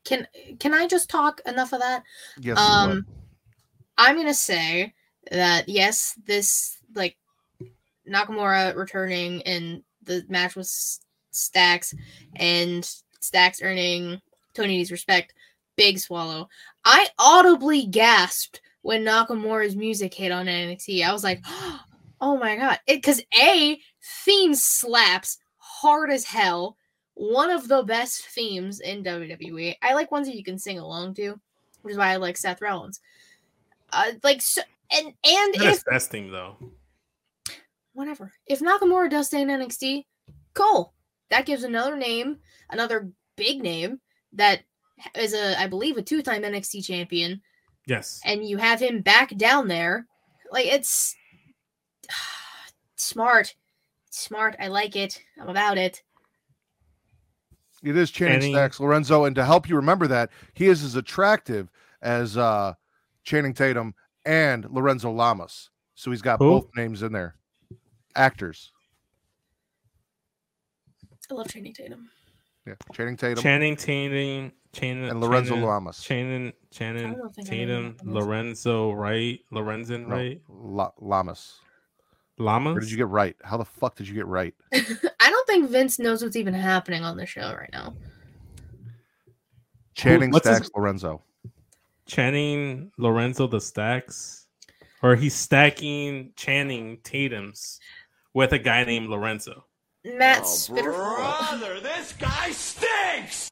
Can can I just talk enough of that? yes, Um. I'm gonna say that yes, this like Nakamura returning and the match was Stacks and Stacks earning Tony D's respect. Big swallow. I audibly gasped when Nakamura's music hit on NXT. I was like, "Oh my god!" Because a theme slaps hard as hell. One of the best themes in WWE. I like ones that you can sing along to, which is why I like Seth Rollins. Uh, like so, and and Not if best thing though. whatever. If Nakamura does stay in NXT, cool. That gives another name, another big name that is a, I believe, a two-time NXT champion, Yes. and you have him back down there. Like it's smart, smart. I like it. I'm about it. It is Channing Channing- Stacks Lorenzo, and to help you remember that, he is as attractive as uh Channing Tatum and Lorenzo Lamas. So he's got Who? both names in there. Actors. I love Channing Tatum. Yeah. Channing Tatum Channing Tatum, Channing, and Lorenzo Channing, Lamas. Channing, I Channing don't think I know Tatum, who that is. Lorenzo Wright, Lorenzen No, Wright, La- Lamas. Lamas. Where did you get right? How the fuck did you get right? I don't think Vince knows what's even happening on the show right now. Channing what's his- Stacks Lorenzo. Channing Lorenzo the stacks, or he's stacking Channing Tatum's with a guy named Lorenzo. Matt Oh, brother, this guy stinks!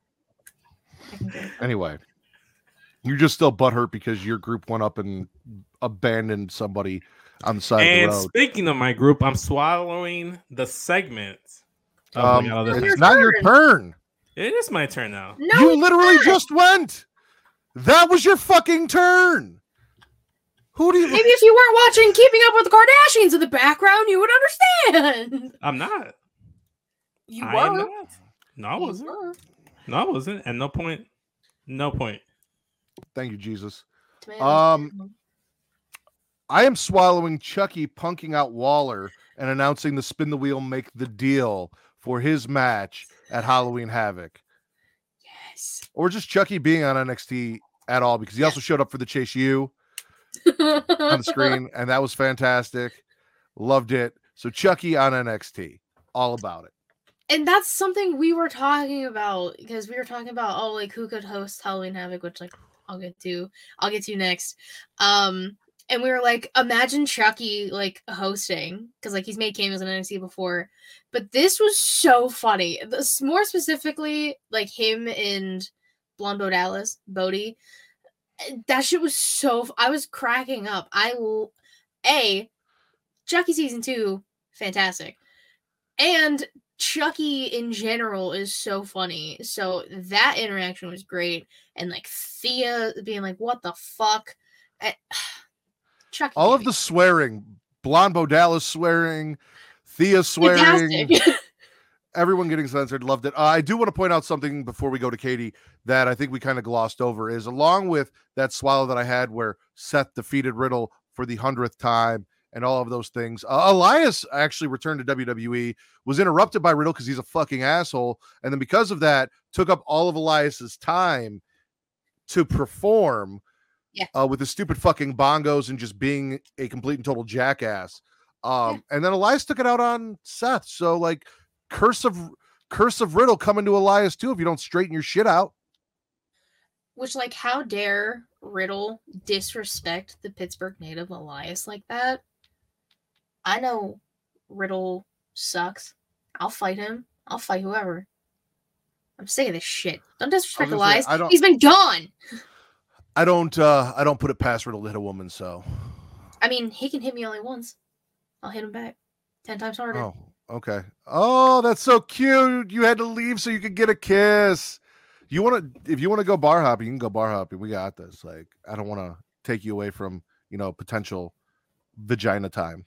Anyway, you're just still butthurt because your group went up and abandoned somebody on the side and of the road. speaking of my group, I'm swallowing the segment. Of Um, the Out of the- your it's not your turn. turn. it is my turn now. No, you literally not. just went. That was your fucking turn. Who do you? Maybe if you weren't watching Keeping Up with the Kardashians in the background, you would understand. I'm not. You I were. Not. No, I wasn't. were. No, I wasn't. And no point. No point. Thank you, Jesus. Tomato, Um. I am swallowing Chucky punking out Waller and announcing the spin the wheel, make the deal for his match at Halloween Havoc, yes. or just Chucky being on NXT at all because he also showed up for the Chase U on the screen, and that was fantastic. Loved it. So Chucky on NXT, all about it. and that's something we were talking about because we were talking about oh like who could host Halloween Havoc, which like I'll get to I'll get to next. Um and we were like, imagine Chucky like hosting because like he's made cameos in NXT before, but this was so funny. This, more specifically, like him and Blonde Bo Dallas, Bodie. That shit was so. I was cracking up. I a Chucky season two, fantastic, and Chucky in general is so funny. So that interaction was great, and like Thea being like, "What the fuck." Eh, Chucky. All of the swearing, Blonde Bo Dallas swearing, Thea swearing, everyone getting censored. Loved it. Uh, I do want to point out something before we go to Katie that I think we kind of glossed over is along with that swallow that I had where Seth defeated Riddle for the hundredth time and all of those things. Uh, Elias actually returned to WWE, was interrupted by Riddle because he's a fucking asshole, and then because of that, took up all of Elias's time to perform. Yeah. Uh, with the stupid fucking bongos and just being a complete and total jackass. Um, and then Elias took it out on Seth. So like curse of curse of Riddle coming to Elias too if you don't straighten your shit out. Which, like, how dare Riddle disrespect the Pittsburgh native Elias like that? I know Riddle sucks. I'll fight him. I'll fight whoever. I'm sick of this shit. Don't disrespect say, Elias. Don't- He's been gone. I don't uh I don't put it past Riddle to hit a woman, so I mean, he can hit me only once. I'll hit him back ten times harder. oh okay. Oh, that's so cute. You had to leave so you could get a kiss. you want to if you want to go bar hopping, you can go bar hopping. We got this. Like I don't want to take you away from you know potential vagina time.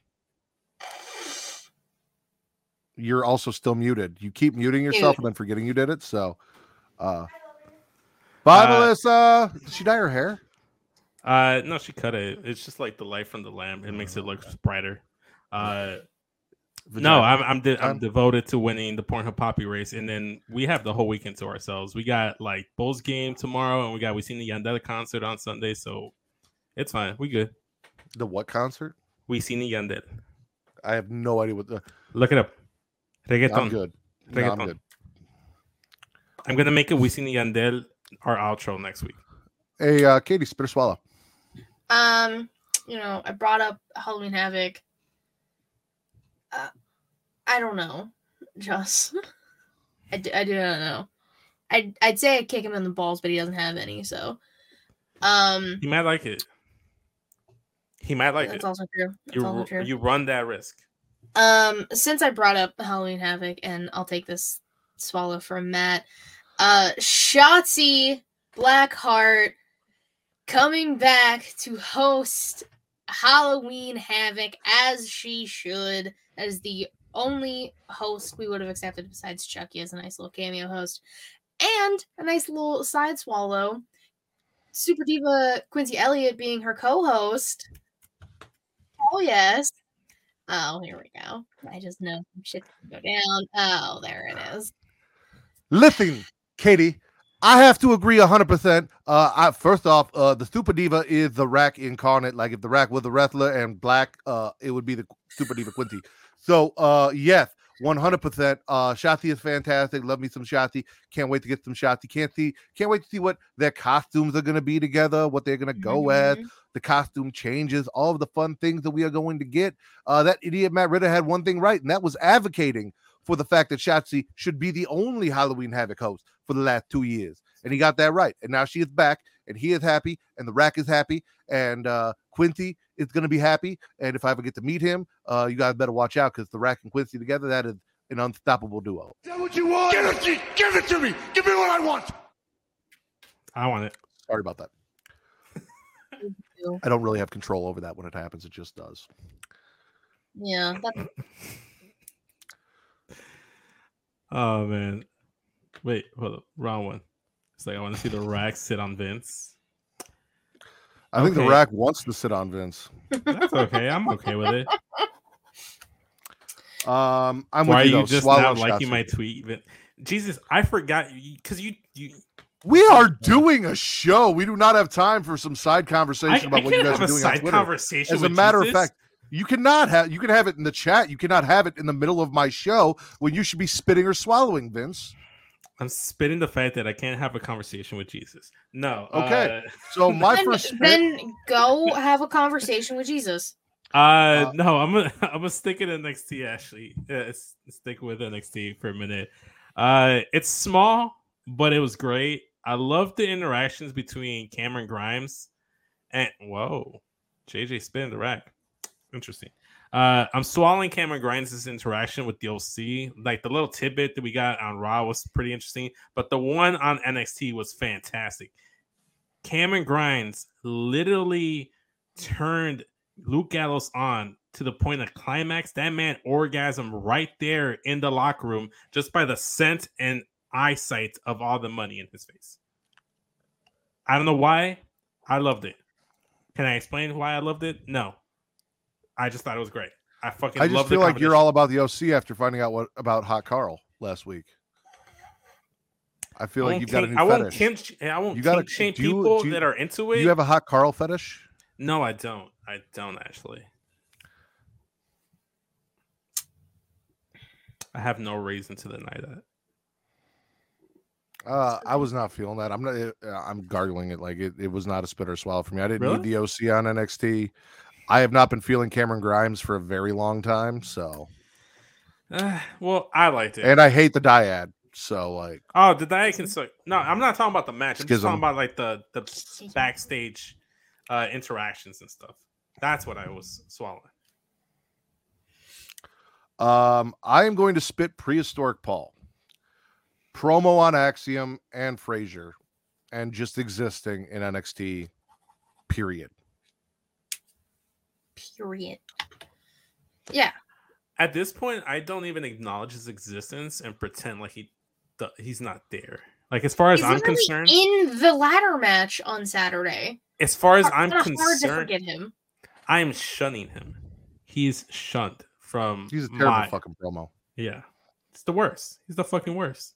You're also still muted. You keep muting yourself and then forgetting you did it. So, uh, bye, Uh, Melissa. Did she dye her hair? Uh, no, she cut it. It's just like the light from the lamp. It makes it look brighter. Uh, no, I'm I'm, de- I'm devoted to winning the Pornhub Poppy race, and then we have the whole weekend to ourselves. We got like Bulls game tomorrow, and we got we seen the Yandela concert on Sunday, so it's fine. We good. the what concert? We seen the Yandel. I have no idea what the. Look it up. Reggaeton. I'm good. No, I'm Reggaeton. good. I'm gonna make it. We seen the Yandel our outro next week. Hey, uh, Katie, spit or swallow. Um, you know, I brought up Halloween Havoc. Uh, I don't know, just I, do, I do not know. I'd I'd say I'd kick him in the balls, but he doesn't have any, so um, He might like it. He might like that's it. also true. That's You also true. you run that risk. Um, since I brought up Halloween Havoc, and I'll take this swallow from Matt. Uh, Shotzi Blackheart coming back to host Halloween Havoc as she should, as the only host we would have accepted besides Chucky as a nice little cameo host, and a nice little side swallow. Super Diva Quincy Elliott being her co-host. Oh yes. Oh, here we go. I just know gonna go down. Oh, there it is. Listen, Katie, I have to agree 100%. Uh, I, first off, uh, the Super Diva is the rack incarnate. Like, if the rack was the wrestler and black, uh, it would be the Super Diva Quincy. So, uh, yes, 100%. Uh, Shotzi is fantastic. Love me some Shotzi. Can't wait to get some Shotzi. Can't see, can't wait to see what their costumes are going to be together, what they're going to go as Mhm. the costume changes, all of the fun things that we are going to get. Uh, that idiot Matt Ritter had one thing right, and that was advocating for the fact that Shotzi should be the only Halloween Havoc host for the last two years. And he got that right. And now she is back, and he is happy, and the rack is happy, and uh, Quincy is going to be happy. And if I ever get to meet him, uh, you guys better watch out because the rack and Quincy together, that is an unstoppable duo. Is that what you want? Give it, to, give it to me. Give me what I want. I want it. Sorry about that. I don't really have control over that when it happens. It just does. Yeah, that, Oh man. Wait, hold up. Wrong one. It's like I want to see the rack sit on Vince. I think the rack wants to sit on Vince. That's okay. I'm okay with it. Um, I'm Why are with you, you though. just Swallow not liking my tweet? Vin- Jesus, I forgot because you you. We are doing a show. We do not have time for some side conversation I, I about what you guys are doing on Twitter. conversation. As a matter of fact, you cannot have you can have it in the chat. You cannot have it in the middle of my show when you should be spitting or swallowing, Vince. I'm spitting the fact that I can't have a conversation with Jesus. No. Okay. Uh, So my then, first spit, then go have a conversation with Jesus. Uh, Uh, no, I'm gonna I'm gonna stick it in NXT. Actually, yeah, stick with NXT for a minute. Uh, it's small, but it was great. I love the interactions between Cameron Grimes and whoa, JJ spinning the rack. Interesting. Uh, I'm swallowing Cameron Grimes' interaction with the OC. Like the little tidbit that we got on Raw was pretty interesting, but the one on NXT was fantastic. Cameron Grimes literally turned Luke Gallows on to the point of climax. That man orgasm right there in the locker room just by the scent and eyesight of all the money in his face. I don't know why. I loved it. Can I explain why I loved it? No. I just thought it was great. I fucking I just feel like you're all about the OC after finding out what about Hot Carl last week. I feel I like you've got a new I won't fetish. I won't You gotta- kink shame do you- people do that are into it. you have a Hot Carl fetish? no, I don't. I don't actually. I have no reason to deny that. Uh, I was not feeling that. I'm not. uh, I'm gargling it like it, it was not a spit or swallow for me. I didn't Really? need the OC on NXT. I have not been feeling Cameron Grimes for a very long time. So, Uh, well, I liked it. and I hate the dyad. So, like, oh, the Dyad can suck. No, I'm not talking about the match. I'm just talking about like the the backstage uh interactions and stuff. That's what I was swallowing. um, I am going to spit prehistoric Paul. promo on Axiom and Frazer, and just existing in NXT. Period. Period. Yeah. At this point, I don't even acknowledge his existence and pretend like he he's not there. Like as far as He's I'm concerned, in the ladder match on Saturday. as far as I'm kinda hard to concerned, forget him. I am shunning him. He's shunned from He's a terrible my- fucking promo. Yeah. It's the worst. He's the fucking worst.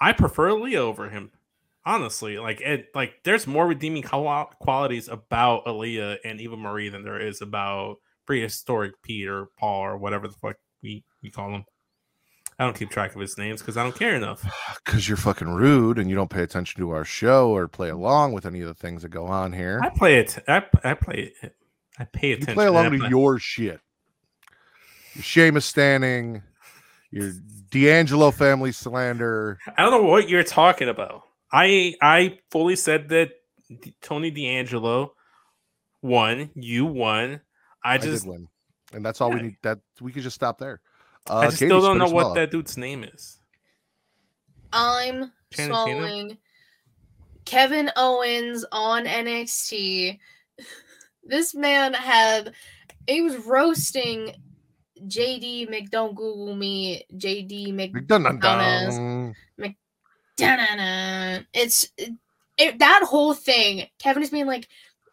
I prefer Leo over him. Honestly, like it like there's more redeeming qualities about Aliyah and Eva Marie than there is about prehistoric Pete or Paul or whatever the fuck we, we call him. I don't keep track of his names because I don't care enough. Because you're fucking rude and you don't pay attention to our show or play along with any of the things that go on here. I play it. I, I play it. I pay attention. You play along to play- your shit. Your Sheamus standing, your D'Angelo family slander. I don't know what you're talking about. I I fully said that Tony D'Angelo won. You won. I I, just did win, and that's all we need. That we could just stop there. Uh, I just Katie, still don't know what well. that dude's name is. I'm Shannon swallowing Kevin Owens on NXT. This man had he was roasting JD McDon't Google me JD Mc Dun, dun, Dumbass. dun. Da-na-na. It's it, that whole thing. Kevin is being like,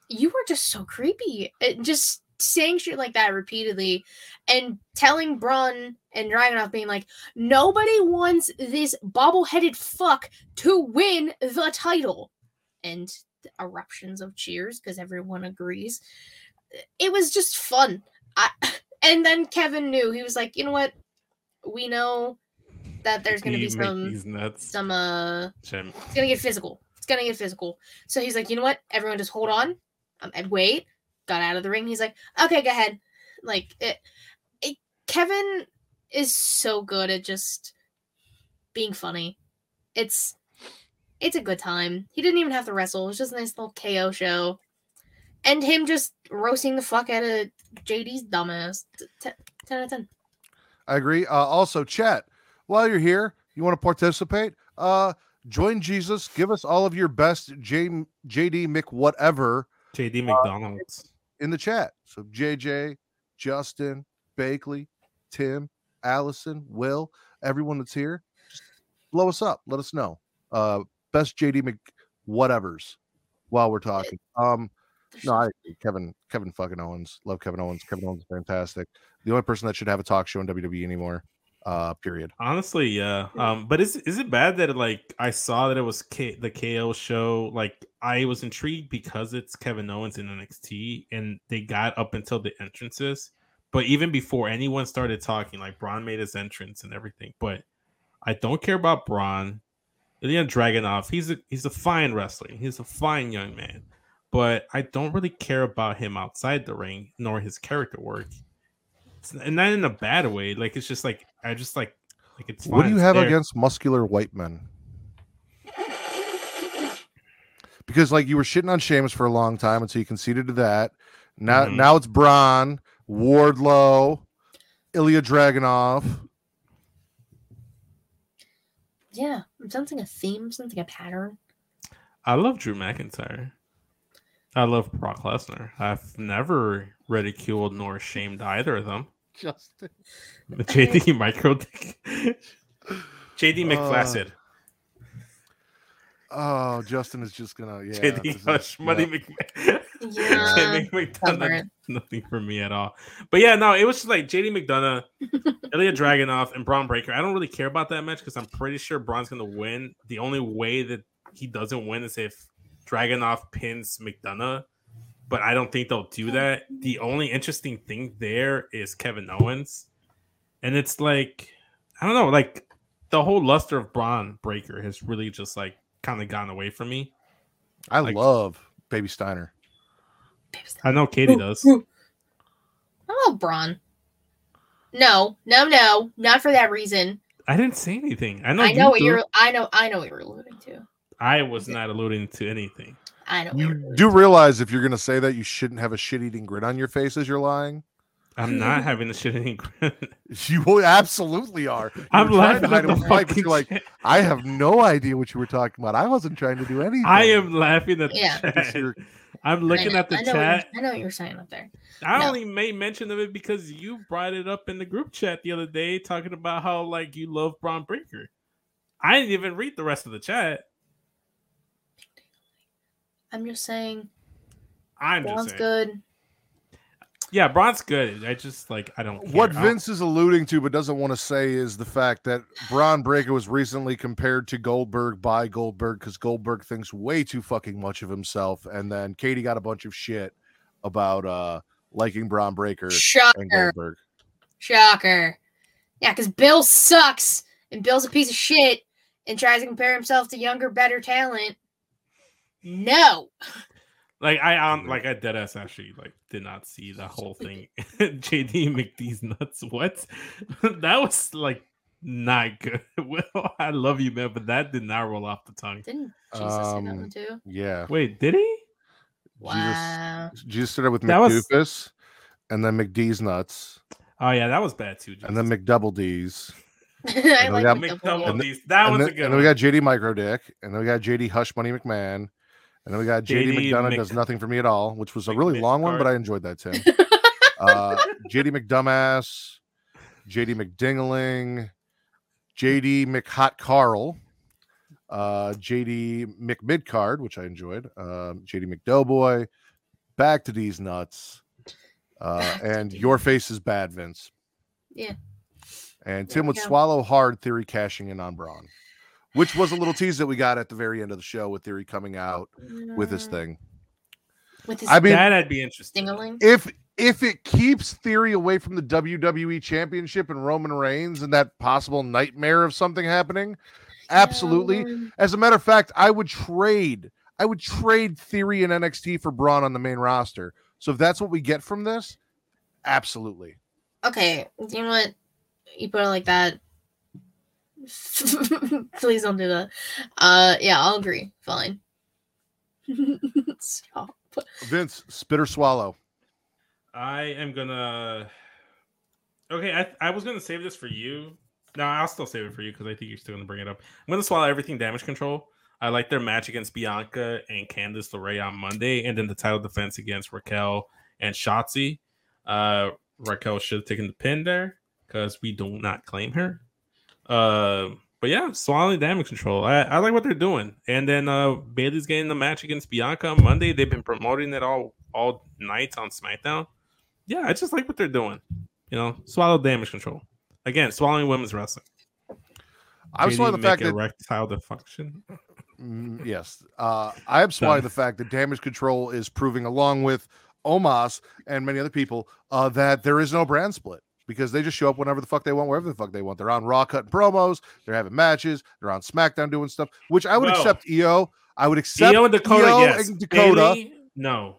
"You were just so creepy," It- just saying shit like that repeatedly, and telling Bron and Dragunov being like, "Nobody wants this bobble-headed fuck to win the title," and eruptions of cheers because everyone agrees. It was just fun. I, and then Kevin knew he was like, "You know what? We know." That there's gonna be some these nuts. some uh Jim. it's gonna get physical. It's gonna get physical. So he's like you know what? Everyone just hold on. Um, and wait. Got out of the ring. He's like okay go ahead. Like it, it kevin is so good at just being funny. It's it's a good time. He didn't even have to wrestle. It was just a nice little ko show. And him just roasting the fuck out of jd's dumbass. T- t- 10 out of 10 I agree. Uh, also, chat. While you're here, you want to participate? Uh, join Jesus. Give us all of your best J, JD Mick whatever JD McDonald's. in the chat. So JJ, Justin, Bakley, Tim, Allison, Will, everyone that's here, just blow us up. Let us know. Uh, best JD Mc whatevers while we're talking. Um, no, I. Kevin Kevin fucking Owens. Love Kevin Owens. Kevin Owens is fantastic. The only person that should have a talk show in WWE anymore. Uh, period. Honestly, yeah. Um, but is is it bad that like I saw that it was K- the KO show? Like I was intrigued because it's Kevin Owens in NXT, and they got up until the entrances. But even before anyone started talking, like Bron made his entrance and everything. But I don't care about Bron. Ilja Dragunov, he's a he's a fine wrestler. He's a fine young man. But I don't really care about him outside the ring, nor his character work. It's, and not in a bad way. Like it's just like I just like like it's. What do you it's have there. against muscular white men? Because like you were shitting on Sheamus for a long time until you conceded to that. Now Mhm. now it's Braun, Wardlow, Ilja Dragunov. yeah i'm sensing a theme something a pattern I love Drew McIntyre. I love Brock Lesnar. I've never ridiculed nor shamed either of them. Justin. JD micro dick. JD Uh, Oh, Justin is just gonna yeah. JD this is- Hush Money yeah. McMahon. Yeah, JD McDonagh. Nothing for me at all. But yeah, no, it was just like JD McDonagh, Ilja Dragunov, and Bron Breakker. I don't really care about that match because I'm pretty sure Bron's gonna win. The only way that he doesn't win is if Dragunov pins McDonagh. But I don't think they'll do that. The only interesting thing there is Kevin Owens. And it's like, I don't know, like the whole luster of Bron Breakker has really just like kind of gone away from me. I Like- love Baby Steiner. I know Katie does. I love Bron. No, no, no, not for that reason. I didn't say anything. I know. I know you what do. you're. I know. I know what you're alluding to. I was not alluding to anything. I know. What you're do realize if you're gonna say that, you shouldn't have a shit eating grin on your face as you're lying. I'm not having the shit-eating grin. You absolutely are. You I'm were trying to laughing at the with Mike, you're like. I have no idea what you were talking about. I wasn't trying to do anything. I am laughing at the Yeah. Because chat. you're- I'm looking know- at the I know chat. What you're, I know what you're saying up there. I No. only made mention of it because you brought it up in the group chat the other day, talking about how like you love Bron Breakker. I didn't even read the rest of the chat. I'm just saying, I'm just Bron's saying. good. Yeah, Bron's good. I just like I don't. What care. I don't- Vince is alluding to but doesn't want to say is the fact that Bron Breakker was recently compared to Goldberg by Goldberg because Goldberg thinks way too fucking much of himself. And then Katie got a bunch of shit about uh liking Bron Breakker and Shocker. Goldberg. Shocker. Yeah, because Bill sucks and Bill's a piece of shit and tries to compare himself to younger, better talent. No. Like I um like I dead ass actually like did not see the whole thing. JD McDee's nuts. What? that was like not good. Well, I love you, man, but that did not roll off the tongue. Didn't Jesus say that Um, one too? Yeah. Wait, did he? Wow. Jesus started with That was- McDoofus and then McDee's nuts Oh yeah, that was bad too. and then McDouble D's. I then we like got McDouble. McDouble And D's. That and was then, a good and then we got JD Micro Dick, and then we got JD Hush Money McMahon, and then we got JD, JD McDonagh Mc- does nothing for me at all, which was a really long one, but I enjoyed that Tim. uh, JD McDumbass, JD McDingling, JD McHot Carl, uh, JD McMidcard, which I enjoyed, um, JD McDoughboy, back to these nuts, uh, and your face is bad, Vince. Yeah. And Tim would go. swallow hard theory cashing in on Bron, which was a little tease that we got at the very end of the show with theory coming out with this thing. With his I mean, that I'd be interested. in. dingaling. if if it keeps theory away from the WWE championship and Roman Reigns and that possible nightmare of something happening, absolutely. Yeah, As a matter of fact, I would trade. I would trade Theory and NXT for Bron on the main roster. So if that's what we get from this, absolutely. Okay, you know what? You put it like that. Please don't do that. Uh, yeah, I'll agree. Fine. Stop. Vince, spit or swallow. I am gonna. Okay, I, I was gonna save this for you. No, I'll still save it for you because I think you're still gonna bring it up. I'm gonna swallow everything damage control. I like their match against Bianca and Candice LeRae on Monday, and then the title defense against Raquel and Shotzi. Uh, Raquel should have taken the pin there because we do not claim her. Uh, but yeah, swallowing damage control. I, I like what they're doing. And then uh Bayley's getting the match against Bianca on Monday. They've been promoting it all all night on SmackDown. Yeah, I just like what they're doing. You know, swallow damage control. Again, swallowing women's wrestling. I'm JD swallowing the fact that erectile dysfunction. Mm, yes, uh, I am swallowing the fact that damage control is proving, along with Omos and many other people, uh, that there is no brand split because they just show up whenever the fuck they want, wherever the fuck they want. They're on Raw cutting promos, they're having matches, they're on SmackDown doing stuff, which I would Well, accept. Io, I would accept Io and Dakota, Io yes. and Dakota, Bayley, no,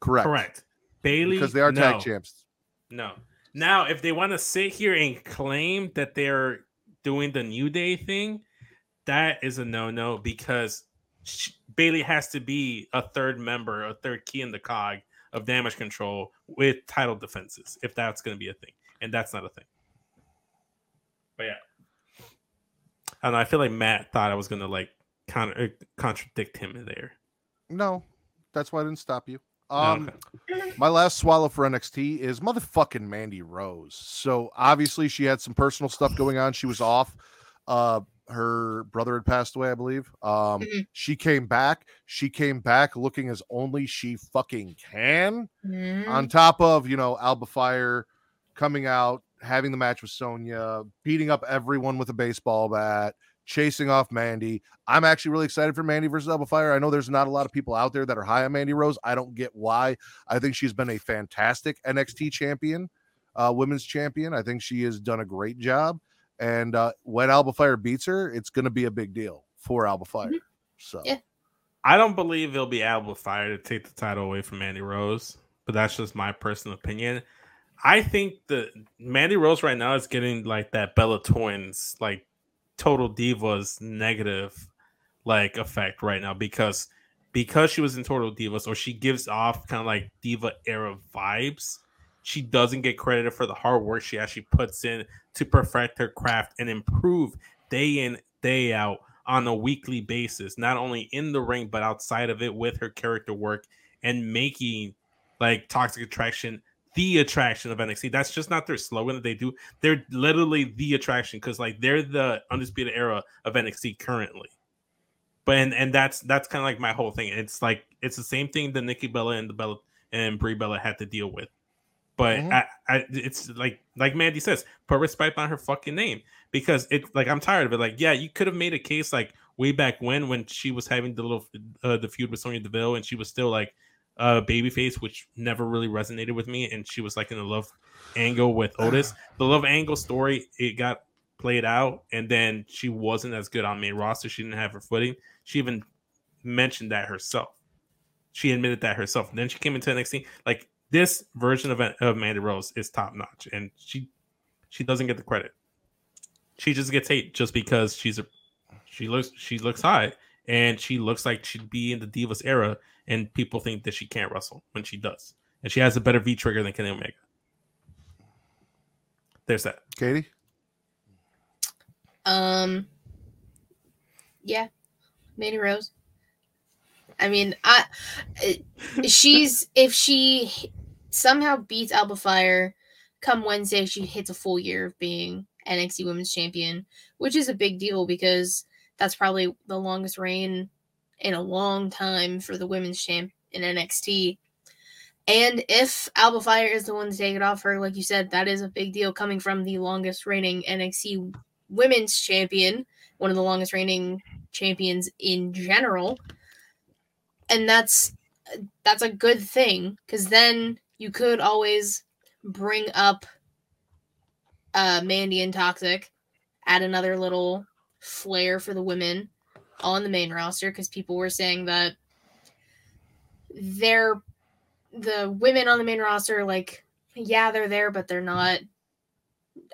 correct, correct. Bayley, because they are no. tag champs. No. Now, if they want to sit here and claim that they're doing the New Day thing, that is a no no because sh- Bayley has to be a third member, a third key in the cog of damage control with title defenses, if that's going to be a thing. And that's not a thing. But yeah. I don't know. I feel like Matt thought I was going to like con- uh, contradict him there. No, that's why I didn't stop you. No, Um, okay. My last swallow for NXT is motherfucking Mandy Rose. So obviously she had some personal stuff going on. She was off. Uh her brother had passed away, I believe. Um Mhm. she came back. She came back looking as only she fucking can. Mhm. On top of, you know, Alba Fyre coming out, having the match with Sonya, beating up everyone with a baseball bat, chasing off Mandy. I'm actually really excited for Mandy versus Alba Fyre. I know there's not a lot of people out there that are high on Mandy Rose. I don't get why. I think she's been a fantastic NXT champion, uh, women's champion. I think she has done a great job. And uh, when Alba Fyre beats her, it's going to be a big deal for Alba Fyre. So Yeah. I don't believe it'll be Alba Fyre to take the title away from Mandy Rose, but that's just my personal opinion. I think the Mandy Rose right now is getting like that Bella Twins, like total divas negative like effect right now because because she was in total divas or she gives off kind of like diva era vibes she doesn't get credited for the hard work she actually puts in to perfect her craft and improve day in, day out on a weekly basis, not only in the ring, but outside of it with her character work and making like Toxic Attraction the attraction of NXT. That's just not their slogan that they do. They're literally the attraction because like they're the undisputed era of NXT currently. But and, and that's that's kind of like my whole thing. It's like it's the same thing that Nikki Bella and the Bella and Brie Bella had to deal with. But Mhm. I, I, it's like like Mandy says, put respect on her fucking name because it's like I'm tired of it. Like, yeah, you could have made a case like way back when when she was having the little uh, the feud with Sonya Deville and she was still like uh babyface, which never really resonated with me, and she was like in a love angle with Otis. The love angle story it got played out, and then she wasn't as good on main roster. She didn't have her footing. She even mentioned that herself. She admitted that herself. And then she came into NXT. Like this version of of Mandy Rose is top notch, and she she doesn't get the credit. She just gets hate just because she's a she looks she looks high and she looks like she'd be in the Divas era, and people think that she can't wrestle when she does, and she has a better V trigger than Kenny Omega. There's that. Katie? Um, yeah, Mandy Rose. I mean, I she's if she somehow beats Alba Fyre come Wednesday, she hits a full year of being NXT Women's Champion, which is a big deal because that's probably the longest reign in a long time for the women's champ in NXT. And if Alba Fyre is the one to take it off her, like you said, that is a big deal coming from the longest reigning NXT women's champion, one of the longest reigning champions in general. And that's that's a good thing because then you could always bring up uh Mandy and Toxic, add another little flair for the women on the main roster because people were saying that they're the women on the main roster like yeah they're there but they're not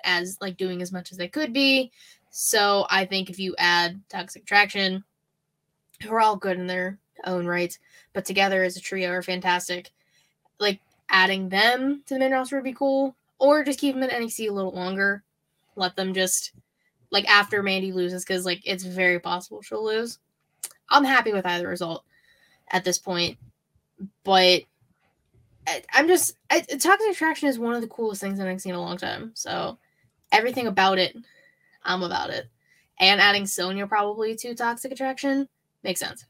as like doing as much as they could be. So i think if you add toxic attraction who are all good in their own rights, but together as a trio are fantastic like adding them to the main roster would be cool or just keep them in nxt a little longer let them just like after mandy loses because like it's very possible she'll lose i'm happy with either result at this point but I- I'm just I, toxic attraction is one of the coolest things that I've seen in a long time. So everything about it, I'm about it. And adding Sonya probably to toxic attraction makes sense.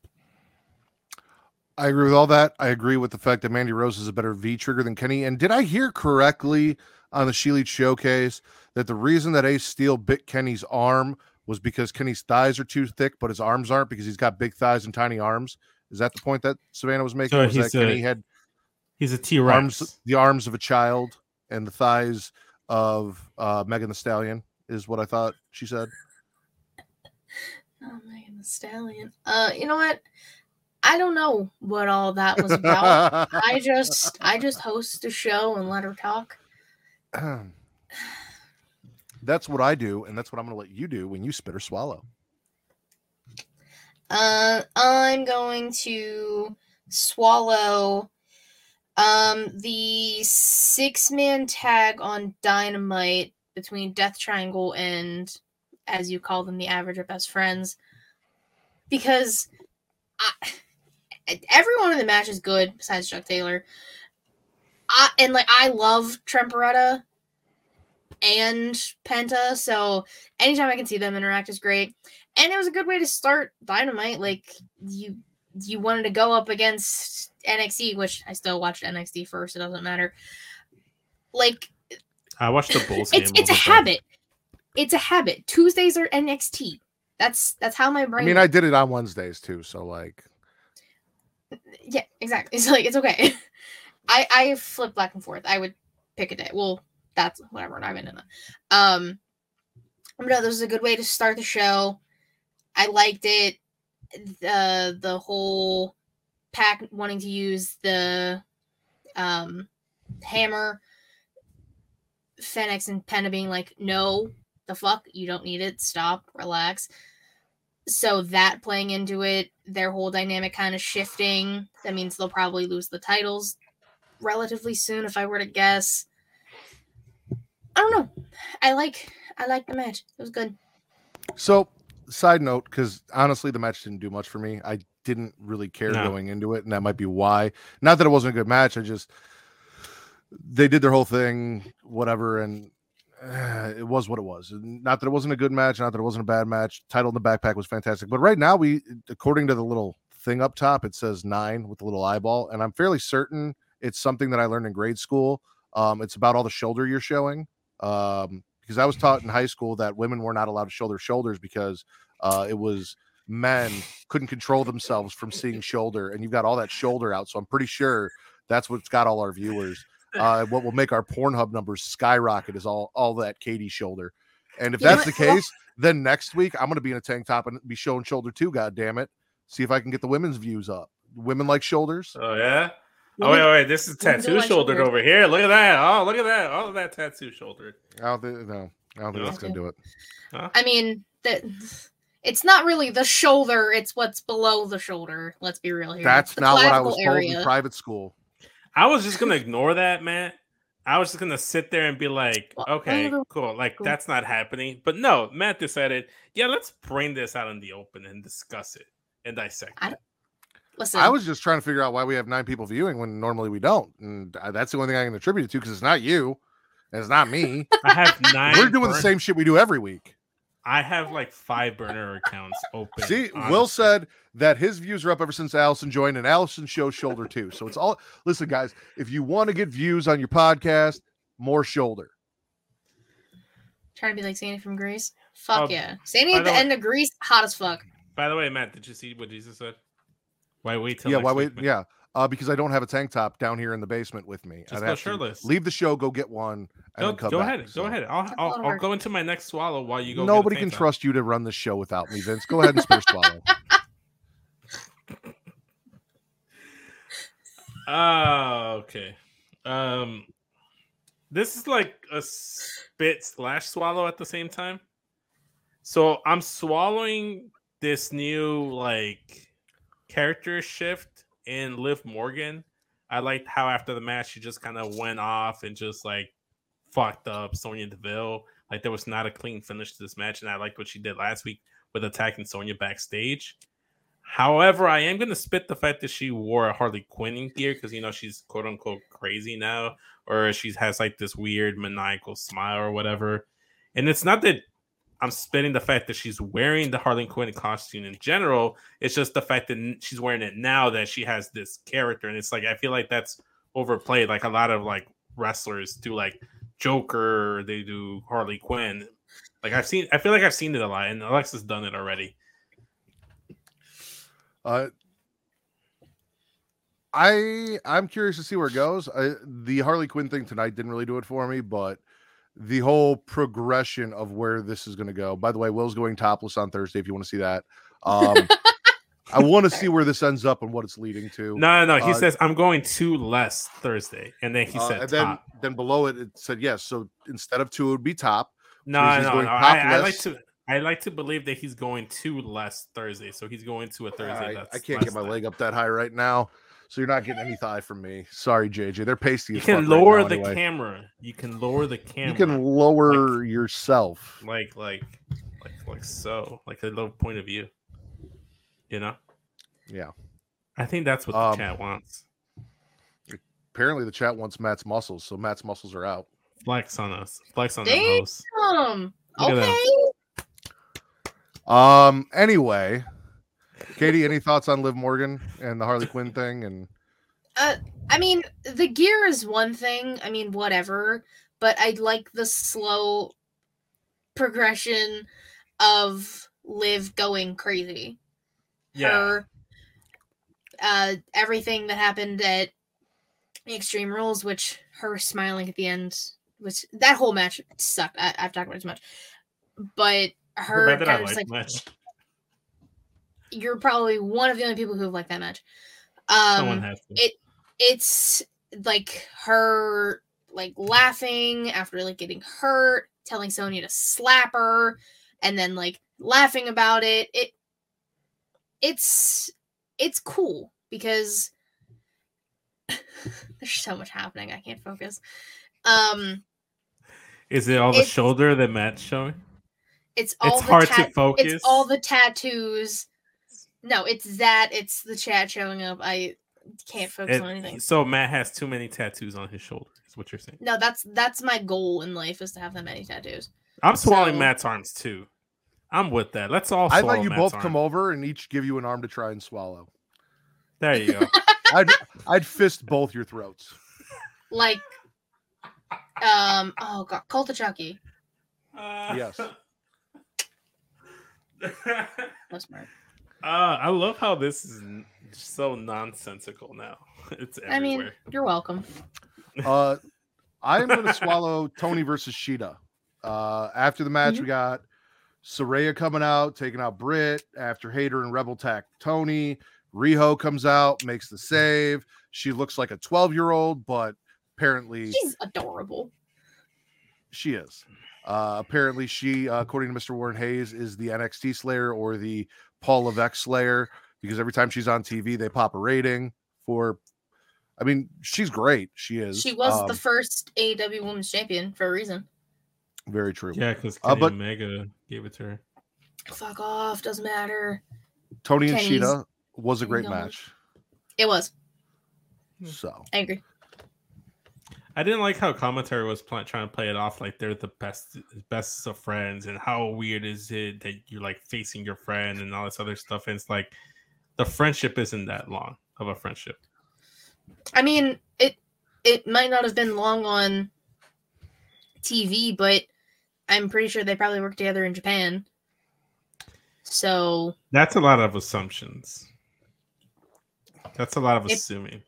I agree with all that. I agree with the fact that Mandy Rose is a better V trigger than Kenny. And did I hear correctly on the She Elite showcase that the reason that Ace Steel bit Kenny's arm was because Kenny's thighs are too thick, but his arms aren't because he's got big thighs and tiny arms? Is that the point that Savannah was making? So was that a Kenny had He's a T arms, Rex. the arms of a child and the thighs of uh, Megan Thee Stallion, is what I thought she said. Oh Megan Thee Stallion. Uh you know what? I don't know what all that was about. I just I just host a show and let her talk. that's what I do, and that's what I'm going to let you do when you spit or swallow. Uh, I'm going to swallow um the six man tag on Dynamite between Death Triangle and, as you call them, the average or best friends, because I, everyone in the match is good besides Chuck Taylor. I, and like I love Trent Beretta and Penta, so anytime I can see them interact is great and it was a good way to start Dynamite. Like you, you wanted to go up against NXT, which I still watched NXT first. It doesn't matter. Like I watched the Bulls it's game. it's a over habit. It's a habit. Tuesdays are NXT. That's that's how my brain. I brain. mean, I did it on Wednesdays too, so like, yeah, exactly. It's like it's okay. I I flip back and forth. I would pick a day. Well, that's whatever. I'm in that. Um, but no, this is a good way to start the show. I liked it. The the whole pack wanting to use the um hammer. Fenix and Penta being like, no, the fuck, you don't need it. Stop, relax. So that playing into it, their whole dynamic kind of shifting. That means they'll probably lose the titles relatively soon, if I were to guess. I don't know. I like I like the match. It was good. So, side note, because honestly, the match didn't do much for me. I didn't really care No. going into it, and that might be why. Not that it wasn't a good match. I just they did their whole thing, whatever, and uh, it was what it was. Not that it wasn't a good match, not that it wasn't a bad match. Title in the backpack was fantastic, but right now we, according to the little thing up top, it says nine with the little eyeball, and I'm fairly certain it's something that I learned in grade school. Um, it's about all the shoulder you're showing. Um, because I was taught in high school that women were not allowed to show their shoulders because uh, it was men couldn't control themselves from seeing shoulder, and you've got all that shoulder out. So I'm pretty sure that's what's got all our viewers. Uh, what will make our Pornhub numbers skyrocket is all all that Katie shoulder. And if that's the case, then next week I'm going to be in a tank top and be showing shoulder too. God damn it! See if I can get the women's views up. Women like shoulders. Oh yeah. Oh wait, wait, this is Women do tattoo like shouldered over here. Look at that. Oh, look at that. All of that tattoo shouldered. I don't think no. I don't think No? that's going to do it. I mean that it's not really the shoulder, it's what's below the shoulder. Let's be real here. That's not what I clavicle was told in private school. I was just gonna ignore that, Matt. I was just gonna sit there and be like, Well, okay, cool. Like Cool. that's not happening. But no, Matt decided, yeah, let's bring this out in the open and discuss it and dissect I- it. Listen, I was just trying to figure out why we have nine people viewing when normally we don't, and that's the only thing I can attribute it to because it's not you, and it's not me. I have nine. We're doing the same shit we do every week. I have like five burner accounts open. See, Will said that his views are up ever since Allison joined, and Allison shows shoulder too. So it's all. Listen, guys, if you want to get views on your podcast, more shoulder. trying to be like Sandy from Grease. Oh, fuck Oh, yeah. Sandy at the the way- end of Grease, hot as fuck. By the way, Matt, did you see what Jesus said? Why wait till yeah, next why wait? man? Yeah, uh, because I don't have a tank top down here in the basement with me. Just I'd go shirtless. Leave the show, go get one, and Go, then come go back. ahead. So Go ahead. I'll, That's a I'll, I'll go into my next swallow while you go. get a Nobody tank can top. trust you to run the show without me, Vince. Go ahead and spare swallow. Oh, okay. Um, this is like a spit slash swallow at the same time. So I'm swallowing this new like character shift in Liv Morgan. I liked how after the match she just kind of went off and just like fucked up Sonya Deville. Like there was not a clean finish to this match, and I liked what she did last week with attacking Sonya backstage. However, I am going to spit the fact that she wore a Harley Quinn gear because you know she's quote unquote crazy now, or she has like this weird maniacal smile or whatever. And it's not that I'm spitting the fact that she's wearing the Harley Quinn costume in general. It's just the fact that she's wearing it now that she has this character, and it's like I feel like that's overplayed. Like a lot of like wrestlers do, like Joker, they do Harley Quinn. Like I've seen, I feel like I've seen it a lot, and Alexa's done it already. Uh, I I'm curious to see where it goes. I, the Harley Quinn thing tonight didn't really do it for me, but the whole progression of where this is going to go. By the way, Will's going topless on Thursday. If you want to see that, um, I want to see where this ends up and what it's leading to. No, no, no. He Uh, says I'm going to less Thursday, and then he Uh, said and then top. then below it it said yes. So instead of two, it would be top. No, no, no. I, I like to. I like to believe that he's going to less Thursday, so he's going to a Thursday. I, that's I can't get my leg up that high right now, so you're not getting any thigh from me. Sorry, JJ. They're pasty. You as can fuck right lower now the anyway. camera. You can lower the camera. You can lower yourself. like, like, like, like so, like a little point of view. You know, Yeah. I think that's what Um, the chat wants. Apparently, the chat wants Matt's muscles, so Matt's muscles are out. Flex on us. Flex on the host. Um, Look at that. okay. Um. Anyway, Katie, any thoughts on Liv Morgan and the Harley Quinn thing? And I mean, the gear is one thing. I mean, whatever. But I like the slow progression of Liv going crazy. Yeah. Her, uh, everything that happened at Extreme Rules, which her smiling at the end, which that whole match sucked. I, I've talked about it too much. But her Not that I kind of like like much. You're probably one of the only people who have liked that match. Someone Um, has to. it it's like her like laughing after like getting hurt, telling Sonya to slap her, and then like laughing about it. It it's it's cool because there's so much happening. I can't focus. Um Is it all the shoulder that Matt's showing? It's all It's the hard to focus. It's all the tattoos. No, it's that. It's the chat showing up. I can't focus It- on anything. so Matt has too many tattoos on his shoulder. Is what you're saying? No, that's that's my goal in life is to have that many tattoos. I'm swallowing So- Matt's arms too. I'm with that. Let's all. I thought you Matt's both arm. come over and each give you an arm to try and swallow. There you go. I'd I'd fist both your throats. Like, um, oh god, Cult of Chucky. Uh, Yes. That's smart. Uh, I love how this is so nonsensical now. It's everywhere. I mean, you're welcome. Uh, I'm going to swallow Toni versus Shida. Uh, after the match, we got Saraya coming out, taking out Britt. After Hayter and Rebel Tack Toni, Riho comes out, makes the save. She looks like a 12 year old, but apparently She's adorable. she is. Uh, apparently, she, uh, according to Mr. Warren Hayes, is the NXT Slayer or the Paul Levesque Slayer because every time she's on TV, they pop a rating for. I mean, she's great. She is. She was Um, the first AEW Women's Champion for a reason. very true. yeah, because Uh, but- Omega gave it to her. Fuck off. Doesn't matter. Toni and Shida was a great match. It was. So I agree. I didn't like how commentary was pl- trying to play it off like they're the best best of friends, and how weird is it that you're like facing your friend and all this other stuff. And it's like the friendship isn't that long of a friendship. I mean, it it might not have been long on TV, but I'm pretty sure they probably worked together in Japan. So That's a lot of assumptions. That's a lot of It- assuming.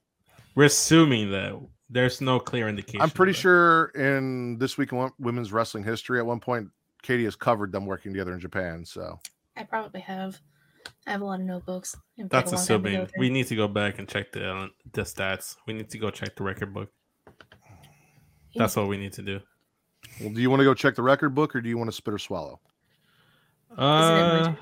We're assuming that there's no clear indication. I'm pretty sure in this week in women's wrestling history, at one point, Katie has covered them working together in Japan. So I probably have. I have a lot of notebooks. It would take That's a long time to go assuming. We need to go back and check the uh, the stats. We need to go check the record book. That's what we need to do. well, do you want to go check the record book or do you want to spit or swallow? Uh,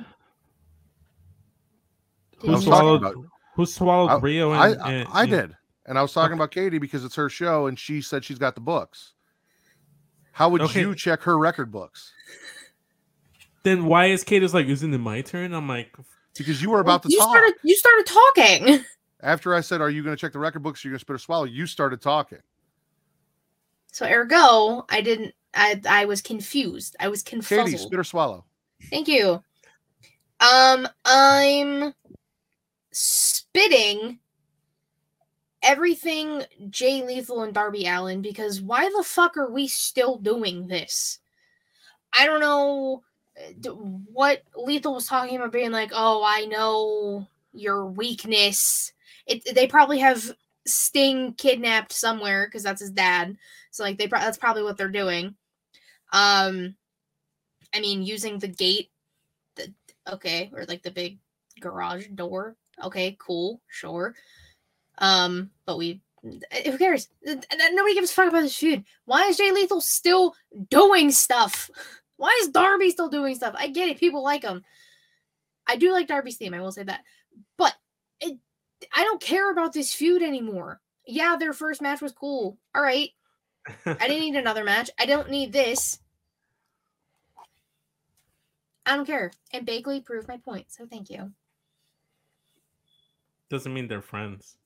who I was you- talking swallowed? Who swallowed I- Riho? I, And, I, and- I did. And I was talking about Katie because it's her show and she said she's got the books. How would Okay. you check her record books? Then why is Katie's like, isn't it my turn? I'm like, Because you were about to you talk. started. You started talking. After I said, Are you going to check the record books? You're going to spit or swallow? You started talking. So ergo, I didn't. I I was confused. I was confused. Katie, spit or swallow. Thank you. Um, I'm spitting everything Jay Lethal and Darby Allin because why the fuck are we still doing this? I don't know uh, what Lethal was talking about being like, "Oh, I know your weakness." It they probably have Sting kidnapped somewhere because that's his dad. So like they pro- that's probably what they're doing. Um I mean using the gate the okay, or like the big garage door. Okay, cool, sure. Um, but we who cares? Nobody gives a fuck about this feud. Why is Jay Lethal still doing stuff? Why is Darby still doing stuff? I get it, people like him. I do like Darby's theme, I will say that. But it, I don't care about this feud anymore. Yeah, their first match was cool. All right. I didn't need another match. I don't need this. I don't care. And Bagley proved my point, so thank you. doesn't mean they're friends.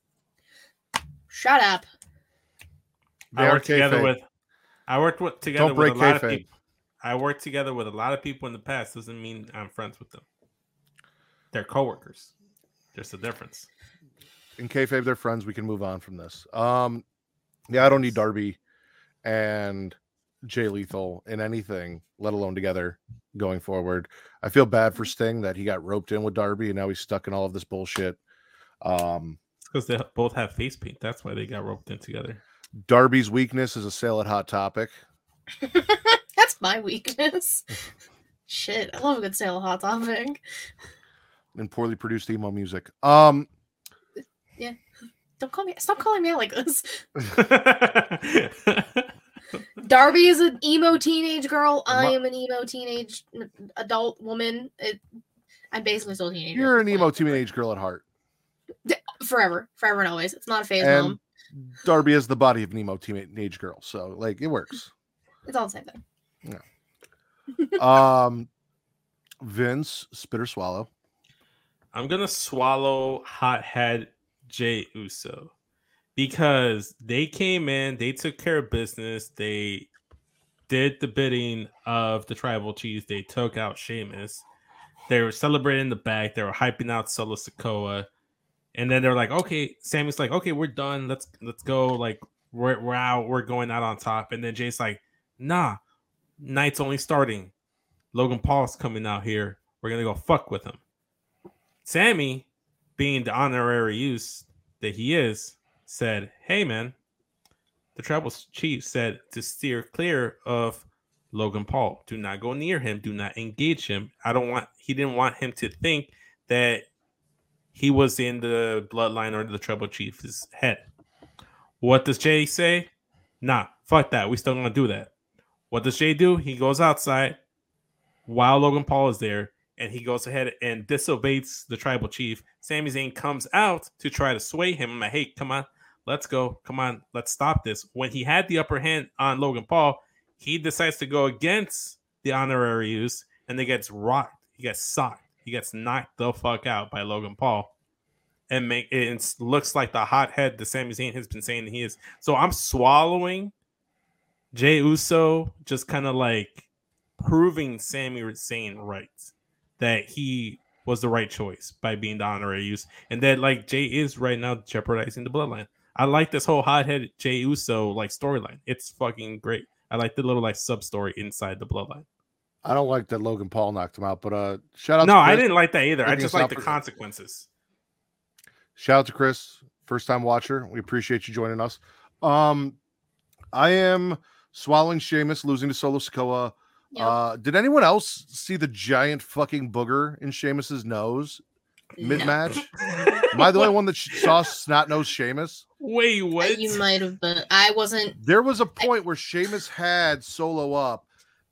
Shut up. They I are worked together kayfabe. with. I worked with together Don't with a break lot of people. I worked together with a lot of people in the past. Doesn't mean I'm friends with them. They're coworkers. There's a difference. in kayfabe, they're friends. We can move on from this. Um, yeah, I don't need Darby and Jay Lethal in anything, let alone together going forward. I feel bad for Sting that he got roped in with Darby and now he's stuck in all of this bullshit. Um, It's because they both have face paint. That's why they got roped in together. Darby's weakness is a sale at Hot Topic. That's my weakness. Shit, I love a good sale of hot topic. and poorly produced emo music. Um, yeah. Don't call me. Stop calling me out like this. Darby is an emo teenage girl. I am an emo teenage adult woman. It, I'm basically still a teenager. you're an emo teenage girl at heart. Forever, forever and always. It's not a phase, And mom. Darby is the body of an emo teenage girl, so like it works. It's all the same thing. Yeah. um, Vince, spit or swallow. I'm gonna swallow hothead Jey Uso because they came in, they took care of business, they did the bidding of the tribal chiefs, they took out Sheamus, they were celebrating the back, they were hyping out Solo Sikoa, and then they're like, okay, Sami's like, okay, we're done, let's let's go, like we're we're out, we're going out on top, and then Jey's like, nah, night's only starting. Logan Paul's coming out here. We're gonna go fuck with him. Sami, being the honorary Uce that he is, said, Hey man, the tribal chief said to steer clear of Logan Paul. Do not go near him. Do not engage him. I don't want he didn't want him to think that he was in the bloodline or the tribal chief's head. What does Jey say? Nah, fuck that. We still gonna do that. What does Jey do? He goes outside while Logan Paul is there and he goes ahead and disobeys the tribal chief. Sami Zayn comes out to try to sway him. I'm like, hey, come on, let's go. Come on, let's stop this. When he had the upper hand on Logan Paul, he decides to go against the honorary Uce and he gets rocked. He gets socked. He gets knocked the fuck out by Logan Paul. And make it looks like the hothead that Sami Zayn has been saying he is. So I'm swallowing Jey Uso, just kind of like proving Sami Zayn right that he was the right choice by being the honorary Uce, and that like Jey is right now jeopardizing the bloodline. I like this whole hothead Jey Uso like storyline. It's fucking great. I like the little like sub story inside the bloodline. I don't like that Logan Paul knocked him out, but uh, shout out. No, to I didn't like that either. I just like the consequences. Shout out to Chris, first time watcher. We appreciate you joining us. Um, I am swallowing Sheamus, losing to Solo Sikoa. Yep. Uh, did anyone else see the giant fucking booger in Sheamus's nose mid No. match? Am I the only one that sh- saw snot nose Sheamus? Wait, what? You might have been. I wasn't. There was a point where Sheamus had Solo up,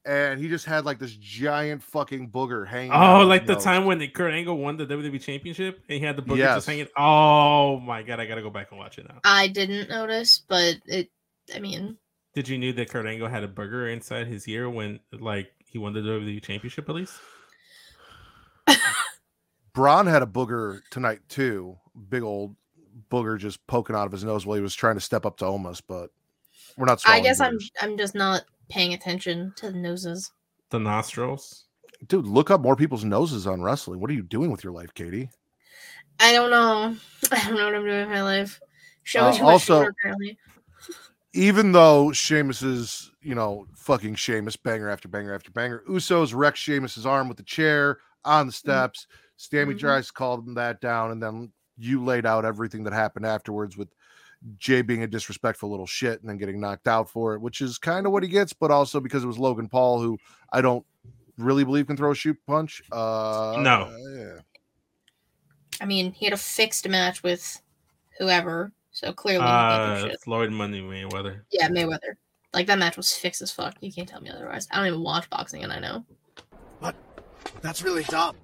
and he just had like this giant fucking booger hanging. Oh, of like the nose. time when the Kurt Angle won the WWE Championship and he had the booger Yes. just hanging. Oh my god, I gotta go back and watch it now. I didn't notice, but it. I mean, Did you knew that Kurt Angle had a booger inside his ear when like he won the WWE Championship at least? Braun had a booger tonight too. Big old booger just poking out of his nose while he was trying to step up to Omos, but we're not. I swallowing guess I'm. I'm just not paying attention to the noses. The nostrils. Dude, look up more people's noses on wrestling. What are you doing with your life, Katie? I don't know. I don't know what I'm doing with my life. Show Uh, me too much also- sugar, apparently. Even though Sheamus is, you know, fucking Sheamus, banger after banger after banger, Usos wrecked Sheamus's arm with the chair on the steps. Sami Mhm. tries to call that down, and then you laid out everything that happened afterwards with Jey being a disrespectful little shit and then getting knocked out for it, which is kind of what he gets, but also because it was Logan Paul, who I don't really believe can throw a shoot punch. Uh, No. yeah. I mean, he had a fixed match with whoever, so clearly he can't Uh. Floyd Money Mayweather. Yeah, Mayweather. Like that match was fixed as fuck. You can't tell me otherwise. I don't even watch boxing, and I know. What? That's really dumb.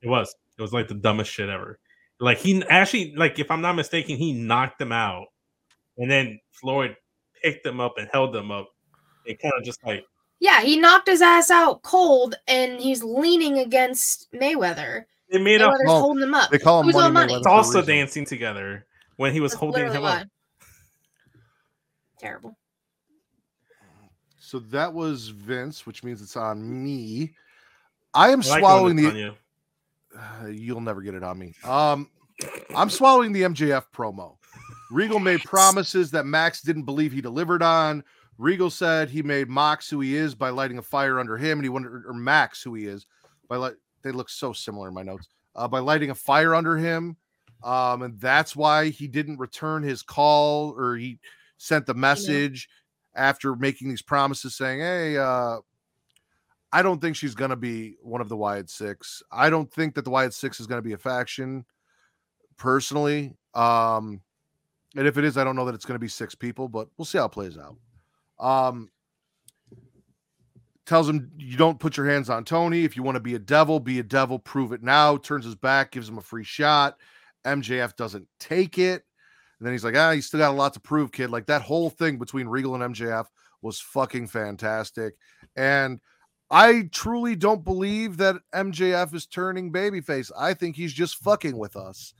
It was. It was like the dumbest shit ever. Like he actually, like if I'm not mistaken, he knocked him out, and then Floyd picked him up and held him up. It kind of just like Yeah, he knocked his ass out cold, and he's leaning against Mayweather. they made up Mayweather's Well, holding him up. They call him Who's Money on money? Mayweather for a salsa reason. dancing together when he was That's holding him why. up. Terrible. So that was Vince, which means it's on me. I am I like swallowing the it's on you. Uh, you'll never get it on me. Um, I'm swallowing the MJF promo. Regal made promises that Max didn't believe he delivered on. Regal said he made Mox who he is by lighting a fire under him, and he wondered, or Max who he is by like They look so similar in my notes. Uh, by lighting a fire under him, um, and that's why he didn't return his call or he sent the message after making these promises, saying, "Hey, uh, I don't think she's going to be one of the Wyatt Six. I don't think that the Wyatt Six is going to be a faction, personally. Um, and if it is, I don't know that it's going to be six people, but we'll see how it plays out. Um, tells him you don't put your hands on Tony. If you want to be a devil, be a devil. Prove it now. Turns his back, gives him a free shot. MJF doesn't take it. And then he's like, ah, you still got a lot to prove, kid. Like that whole thing between Regal and MJF was fucking fantastic. And I truly don't believe that MJF is turning babyface. I think he's just fucking with us,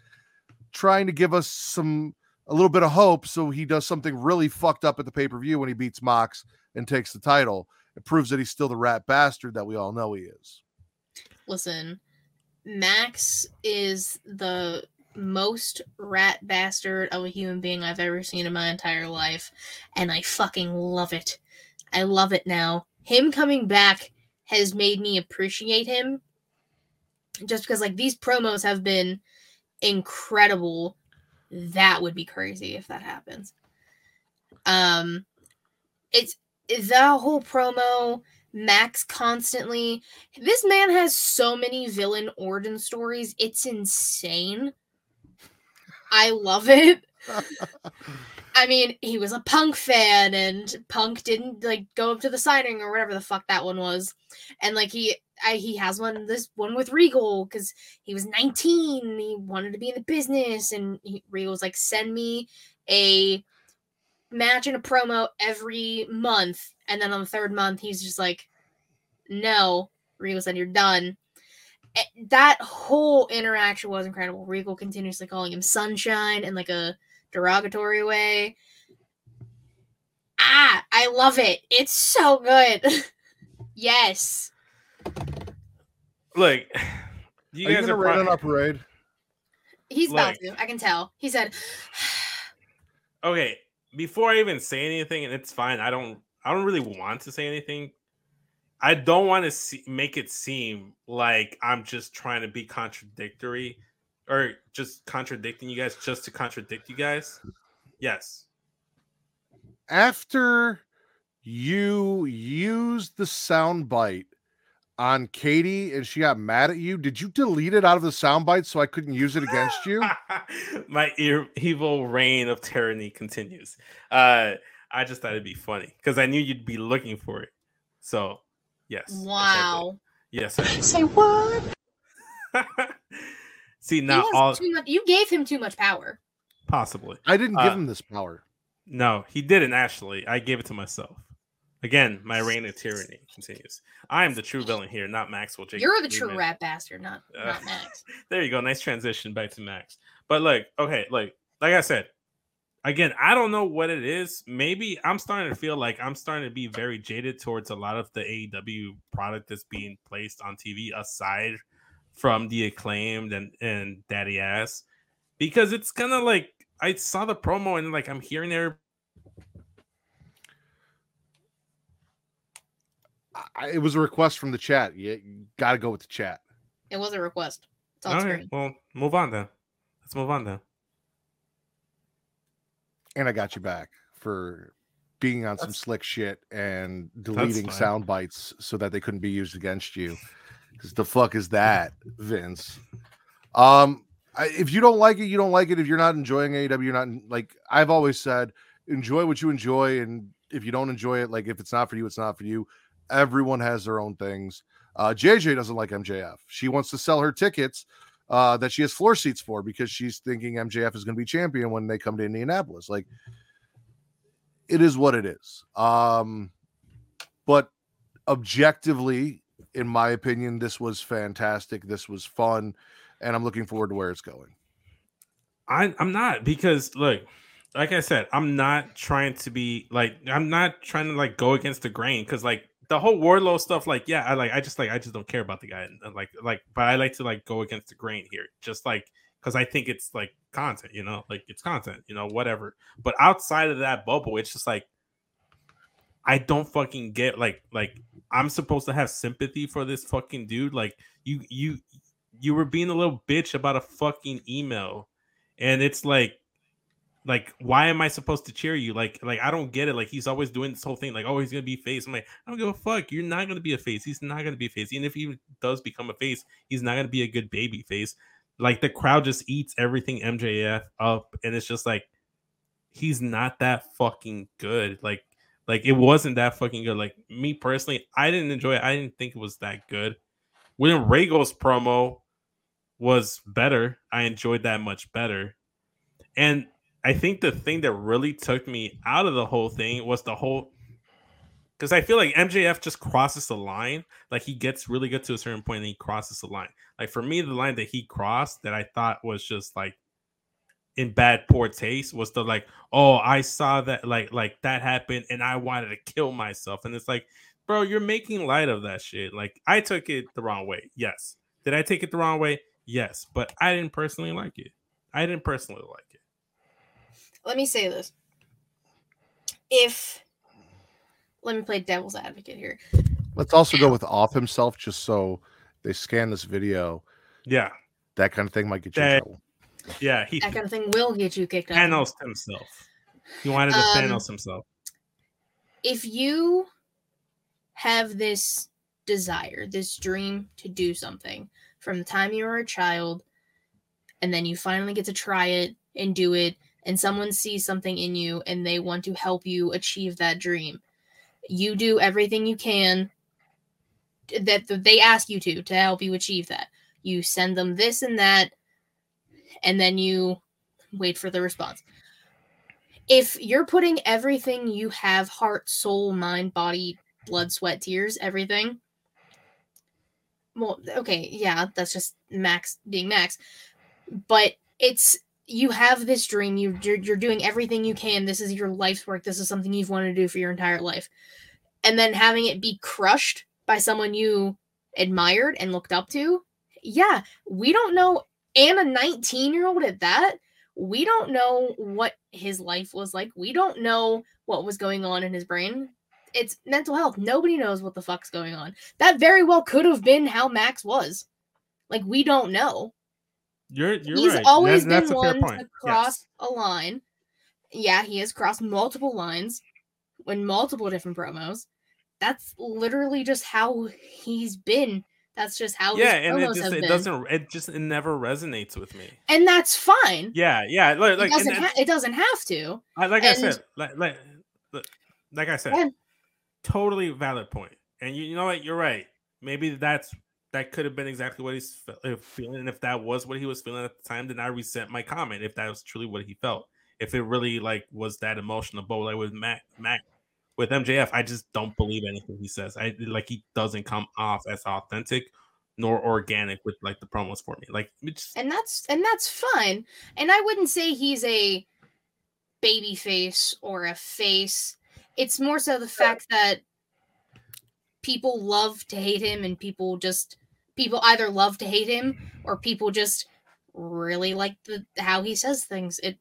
trying to give us some a little bit of hope so he does something really fucked up at the pay-per-view when he beats Mox and takes the title. It proves that he's still the rat bastard that we all know he is. Listen, Max is the most rat bastard of a human being I've ever seen in my entire life, and I fucking love it. I love it now. Him coming back has made me appreciate him just because like these promos have been incredible. That would be crazy if that happens. Um it's the whole promo Max constantly. This man has so many villain Orton stories. It's insane. I love it. I mean, he was a Punk fan, and Punk didn't like go up to the signing or whatever the fuck that one was, and like he, I, he has one this one with Regal because he was 19 and he wanted to be in the business, and he, Regal's like, send me a match and a promo every month, and then on the third month, he's just like, no, Regal said you're done. Eh, That whole interaction was incredible. Regal continuously calling him sunshine and like a derogatory way. Ah, I love it. It's so good. yes. Look, you are you guys gonna are rain on our parade? He's about to. I can tell. He said, okay. Before I even say anything, and it's fine. I don't. I don't really want to say anything. I don't want to see, make it seem like I'm just trying to be contradictory or just contradicting you guys just to contradict you guys. Yes. After you used the sound bite on Katie and she got mad at you, did you delete it out of the sound bite so I couldn't use it against you? My ear, evil reign of tyranny continues. Uh, I just thought it'd be funny because I knew you'd be looking for it. So, yes. yes, I did. "Wow." Yes. Say what? See now, all too much. You gave him too much power. possibly. I didn't give Uh, him this power. No, he didn't actually. I gave it to myself. Again, my reign of tyranny continues. I am the true villain here, not Maxwell. Jacob You're the true Newman. rat bastard, not Uh, not Max. there you go. Nice transition back to Max. But like, okay, like like I said, again, I don't know what it is. Maybe I'm starting to feel like I'm starting to be very jaded towards a lot of the AEW product that's being placed on TV aside from the acclaimed and and Daddy Ass. Because it's kind of like I saw the promo and like I'm hearing there I, it was a request from the chat. You, you got to go with the chat. It was a request. It's on Okay, screen. well, move on then. Let's move on then. And I got you back for being on some slick shit and deleting sound bites so that they couldn't be used against you. Because the fuck is that, Vince? Um, I, if you don't like it, you don't like it. If you're not enjoying AEW, you're not like I've always said, enjoy what you enjoy, and if you don't enjoy it, like if it's not for you, it's not for you. Everyone has their own things. Uh, JJ doesn't like MJF. She wants to sell her tickets uh, that she has floor seats for because she's thinking MJF is going to be champion when they come to Indianapolis. Like, it is what it is. Um, but objectively, in my opinion, this was fantastic. This was fun, and I'm looking forward to where it's going. I I'm not because look, like I said, I'm not trying to be like I'm not trying to like go against the grain because like the whole Warlow stuff, like yeah, I like I just like I just don't care about the guy, like like, but I like to like go against the grain here, just like because I think it's like content, you know, like it's content, you know, whatever. But outside of that bubble, it's just like I don't fucking get like like I'm supposed to have sympathy for this fucking dude. Like you you you were being a little bitch about a fucking email. And it's like like why am i supposed to cheer you? Like like i don't get it. Like he's always doing this whole thing. Like oh he's gonna be face. I'm like i don't give a fuck. You're not gonna be a face. He's not gonna be a face. Even if he does become a face he's not gonna be a good baby face. Like the crowd just eats everything mjf up. And it's just like he's not that fucking good. Like like it wasn't that fucking good like me personally i didn't enjoy it i didn't think it was that good william regal's promo was better. I enjoyed that much better. And I think the thing that really took me out of the whole thing was the whole because I feel like MJF just crosses the line. Like he gets really good to a certain point and he crosses the line. Like for me, the line that he crossed that I thought was just like in bad poor taste was the like, oh, I saw that like like that happened and I wanted to kill myself. And it's like, bro, you're making light of that shit. Like I took it the wrong way. Yes. Did I take it the wrong way? Yes. But I didn't personally like it. I didn't personally like it. Let me say this. If let me play devil's advocate here. Let's also go with off himself, just so they scan this video. Yeah. That kind of thing might get you in That- trouble. Yeah. He That kind of thing will get you kicked out. Thanos himself. He wanted to Um, Thanos himself. if you have this desire, this dream to do something from the time you were a child, and then you finally get to try it and do it, and someone sees something in you and they want to help you achieve that dream, you do everything you can that that they ask you to to help you achieve that. You send them this and that, and then you wait for the response. If you're putting everything you have heart soul mind body blood sweat tears everything well okay yeah that's just max being max but it's you have this dream you you're, you're doing everything you can this is your life's work this is something you've wanted to do for your entire life and then having it be crushed by someone you admired and looked up to yeah we don't know and a 19 year old at that we don't know what his life was like. We don't know what was going on in his brain. It's mental health. Nobody knows what the fuck's going on. That very well could have been how Max was. Like we don't know. You're you're He's right. always been one to cross Yes. a line. Yeah, he has crossed multiple lines in multiple different promos. That's literally just how he's been. That's just how Yeah, and it just it been. doesn't it just it never resonates with me. and that's fine. Yeah, yeah. Like, like, it doesn't. and Ha- it doesn't have to. I, like I said, like, like, like I said, Yeah. totally valid point. And you, you know what? You're right. Maybe that's that could have been exactly what he's uh, feeling. And if that was what he was feeling at the time, then I resent my comment. If that was truly what he felt, if it really like was that emotional, but like with Mac, Mac, with MJF, I just don't believe anything he says. I like he doesn't come off as authentic nor organic with like the promos for me. Like it's and that's and that's fine. And I wouldn't say he's a baby face or a face. It's more so the fact that people love to hate him and people just people either love to hate him or people just really like the how he says things. It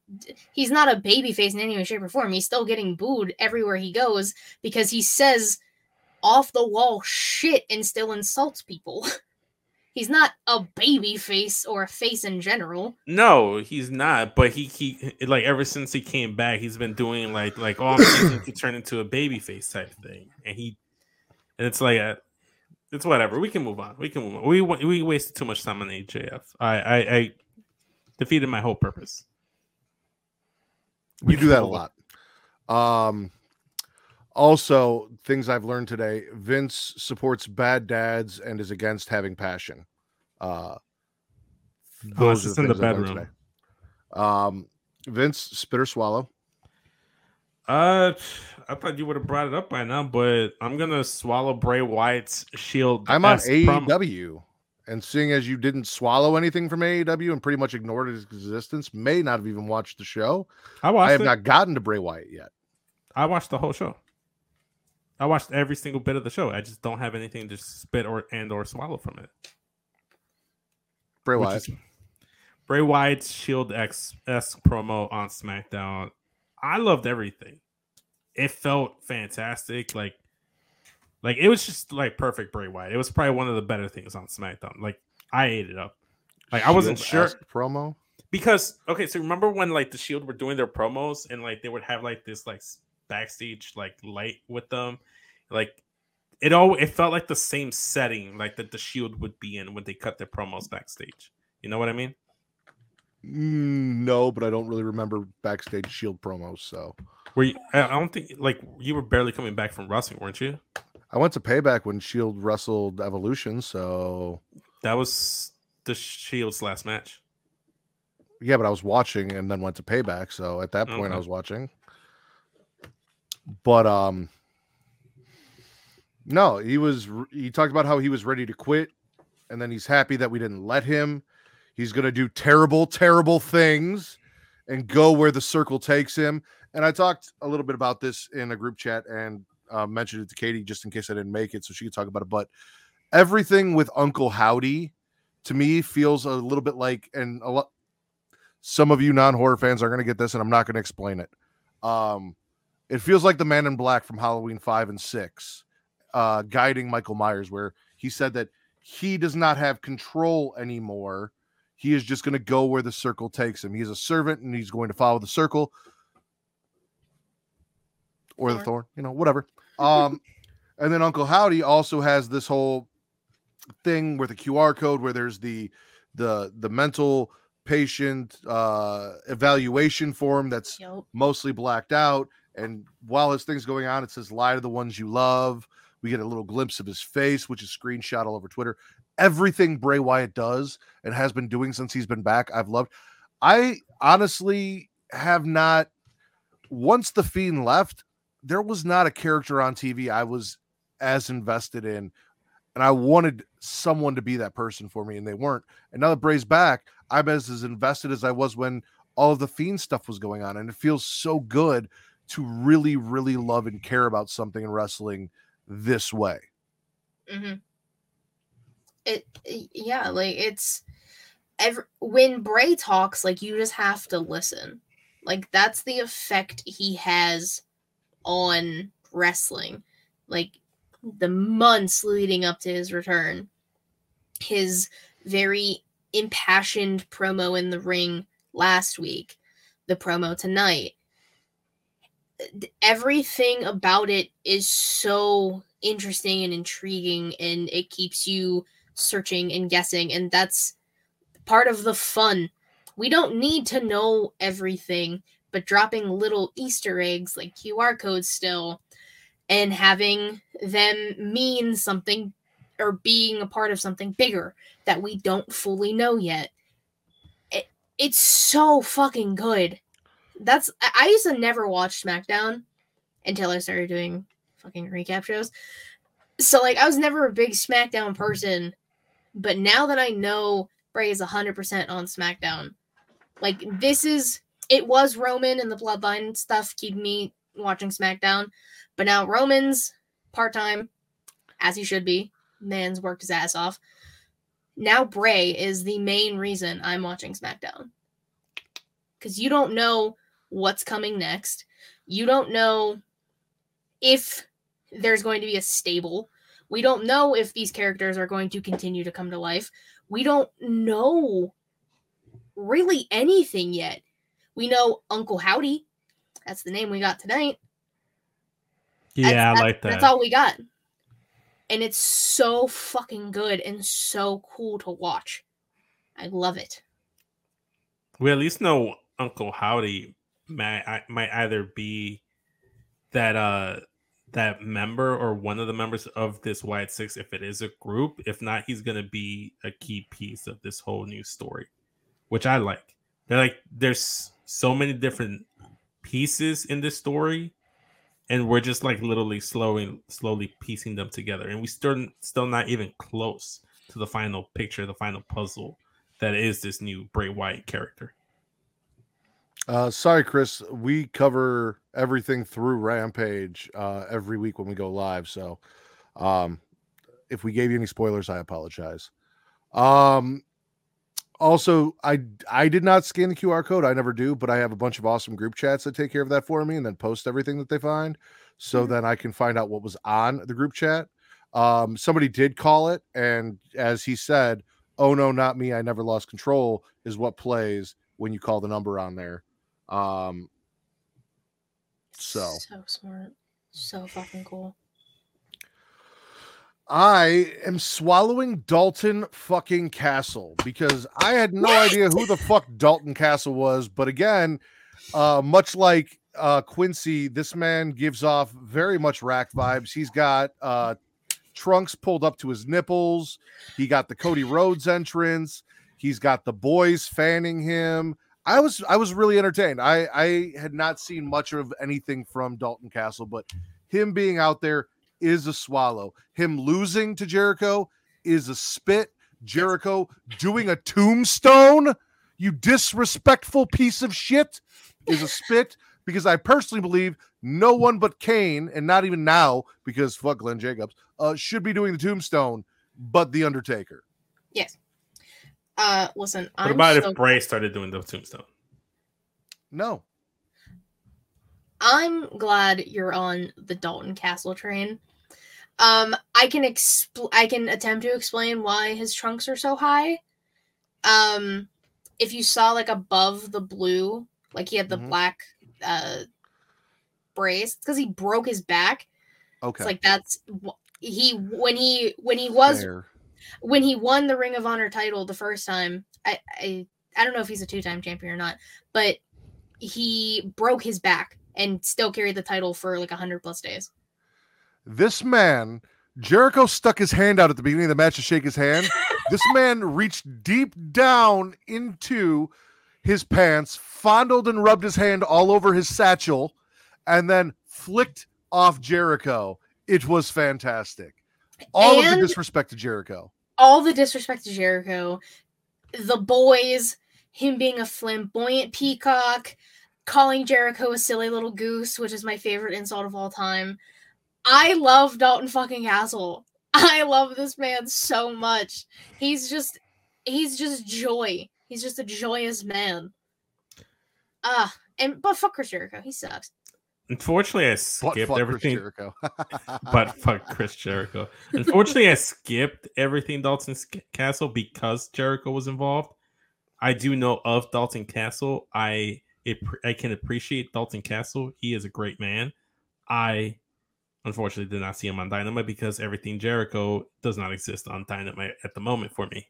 he's not a baby face in any way, shape, or form. He's still getting booed everywhere he goes because he says off the wall shit and still insults people. He's not a baby face or a face in general. No, he's not. But he he like ever since he came back, he's been doing like like I'm to turn into a baby face type thing, and he and it's like a, it's whatever. We can move on. We can move on. We we wasted too much time on AJF. I I, I defeated my whole purpose. You do that a lot. Um, also, things I've learned today: Vince supports bad dads and is against having passion. Uh, Unless it's in the bedroom. Um, Vince spit or swallow. Uh, I thought you would have brought it up by now, but I'm gonna swallow Bray Wyatt's shield. I'm on esque promo. And seeing as you didn't swallow anything from AEW and pretty much ignored its existence, may not have even watched the show. I watched I have it. not gotten to Bray Wyatt yet. I watched the whole show. I watched every single bit of the show. I just don't have anything to spit or and or swallow from it. Bray Wyatt. is Bray Wyatt's Shield X esque promo on SmackDown. I loved everything. It felt fantastic. Like, like it was just like perfect Bray Wyatt. It was probably one of the better things on SmackDown. Like I ate it up. Like I wasn't sure promo. because okay, so remember when like the Shield were doing their promos and like they would have like this like backstage like light with them, like it all it felt like the same setting like that the Shield would be in when they cut their promos backstage. You know what I mean? Mm, No, but I don't really remember backstage Shield promos. So Were you, I I don't think like you were barely coming back from wrestling, weren't you? I went to Payback when Shield wrestled Evolution. So That was the Shield's last match. yeah, but I was watching and then went to Payback. So at that point, I was watching. But um, No, he was. He talked about how he was ready to quit, and then he's happy that we didn't let him. He's going to do terrible, terrible things and go where the circle takes him. And I talked a little bit about this in a group chat and uh, mentioned it to Katie just in case I didn't make it, so she could talk about it. But everything with Uncle Howdy to me feels a little bit like, and a lot. Some of you non-horror fans are going to get this, and I'm not going to explain it. Um, it feels like the Man in Black from Halloween five and six, uh, guiding Michael Myers, where he said that he does not have control anymore. He is just going to go where the circle takes him. He's a servant, and he's going to follow the circle or the Thorn. thorn, you know, whatever. Um, and then Uncle Howdy also has this whole thing with a QR code where there's the the the mental patient uh evaluation form that's Yep. mostly blacked out. And while his thing's going on, it says lie to the ones you love. We get a little glimpse of his face, which is screenshot all over Twitter. Everything Bray Wyatt does and has been doing since he's been back, I've loved. I honestly have not once the fiend left, there was not a character on TV I was as invested in. And I wanted someone to be that person for me, and they weren't. And now that Bray's back, I'm as, as invested as I was when all of the fiend stuff was going on. And it feels so good to really, really love and care about something in wrestling this way. Mm-hmm. It, yeah, like it's every when Bray talks, like you just have to listen. Like that's the effect he has on wrestling. Like the months leading up to his return, his very impassioned promo in the ring last week, the promo tonight. Everything about it is so interesting and intriguing, and it keeps you searching and guessing, and that's part of the fun. We don't need to know everything, but dropping little Easter eggs like QR codes still and having them mean something or being a part of something bigger that we don't fully know yet. It, it's so fucking good. That's I used to never watch SmackDown until I started doing fucking recap shows. So like I was never a big SmackDown person, but now that I know Bray is 100% on SmackDown, like this is it was Roman and the Bloodline stuff keep me watching SmackDown, but now Roman's part-time as he should be. Man's worked his ass off. Now Bray is the main reason I'm watching SmackDown. Cuz you don't know what's coming next. You don't know if there's going to be a stable. We don't know if these characters are going to continue to come to life. We don't know really anything yet. We know Uncle Howdy. That's the name we got tonight. Yeah, That's- I that- like that. That's all we got. And it's so fucking good and so cool to watch. I love it. We at least know Uncle Howdy might might either be that uh that member or one of the members of this White Six if it is a group. If not, he's gonna be a key piece of this whole new story, which I like. They're like there's so many different pieces in this story, and we're just like literally slowly slowly piecing them together, and we still still not even close to the final picture, the final puzzle that is this new Bray Wyatt character. Uh, sorry, Chris. We cover everything through Rampage uh, every week when we go live. So, um, if we gave you any spoilers, I apologize. Um, also, I I did not scan the QR code. I never do, but I have a bunch of awesome group chats that take care of that for me and then post everything that they find, so then I can find out what was on the group chat. Um, somebody did call it, and as he said, "Oh no, not me! I never lost control." Is what plays when you call the number on there. Um, so so smart. So fucking cool. I am swallowing Dalton fucking Castle because I had no idea who the fuck Dalton Castle was. But again, uh, much like uh, Quincy, this man gives off very much rack vibes. He's got uh, trunks pulled up to his nipples. He got the Cody Rhodes entrance. He's got the boys fanning him. I was I was really entertained. I I had not seen much of anything from Dalton Castle, but him being out there is a swallow. Him losing to Jericho is a spit. Jericho doing a tombstone, you disrespectful piece of shit, is a spit. Because I personally believe no one but Kane, and not even now, because fuck Glenn Jacobs, uh, should be doing the tombstone, but the Undertaker. Yes. Uh, listen. What I'm about so, if Bray started doing the tombstone? No. I'm glad you're on the Dalton Castle train. Um, I can expl- I can attempt to explain why his trunks are so high. Um, if you saw like above the blue, like he had the Mhm. black uh brace, because he broke his back. Okay. It's like that's he when he when he was Fair. when he won the Ring of Honor title the first time, I I, I don't know if he's a two time champion or not, but he broke his back and still carried the title for like hundred plus days. This man, Jericho stuck his hand out at the beginning of the match to shake his hand. this man reached deep down into his pants, fondled and rubbed his hand all over his satchel, and then flicked off Jericho. It was fantastic. All of the disrespect to Jericho. All the disrespect to Jericho, the boys, him being a flamboyant peacock, calling Jericho a silly little goose, which is my favorite insult of all time. I love Dalton fucking Castle. I love this man so much. He's just he's just joy. He's just a joyous man. Ah, and but fuck Chris Jericho. He sucks. Unfortunately, I skipped fuck Chris everything. Jericho. but fuck Chris Jericho. Unfortunately, I skipped everything Dalton Castle because Jericho was involved. I do know of Dalton Castle. I it, I can appreciate Dalton Castle. He is a great man. I unfortunately did not see him on Dynamite because everything Jericho does not exist on Dynamite at the moment for me.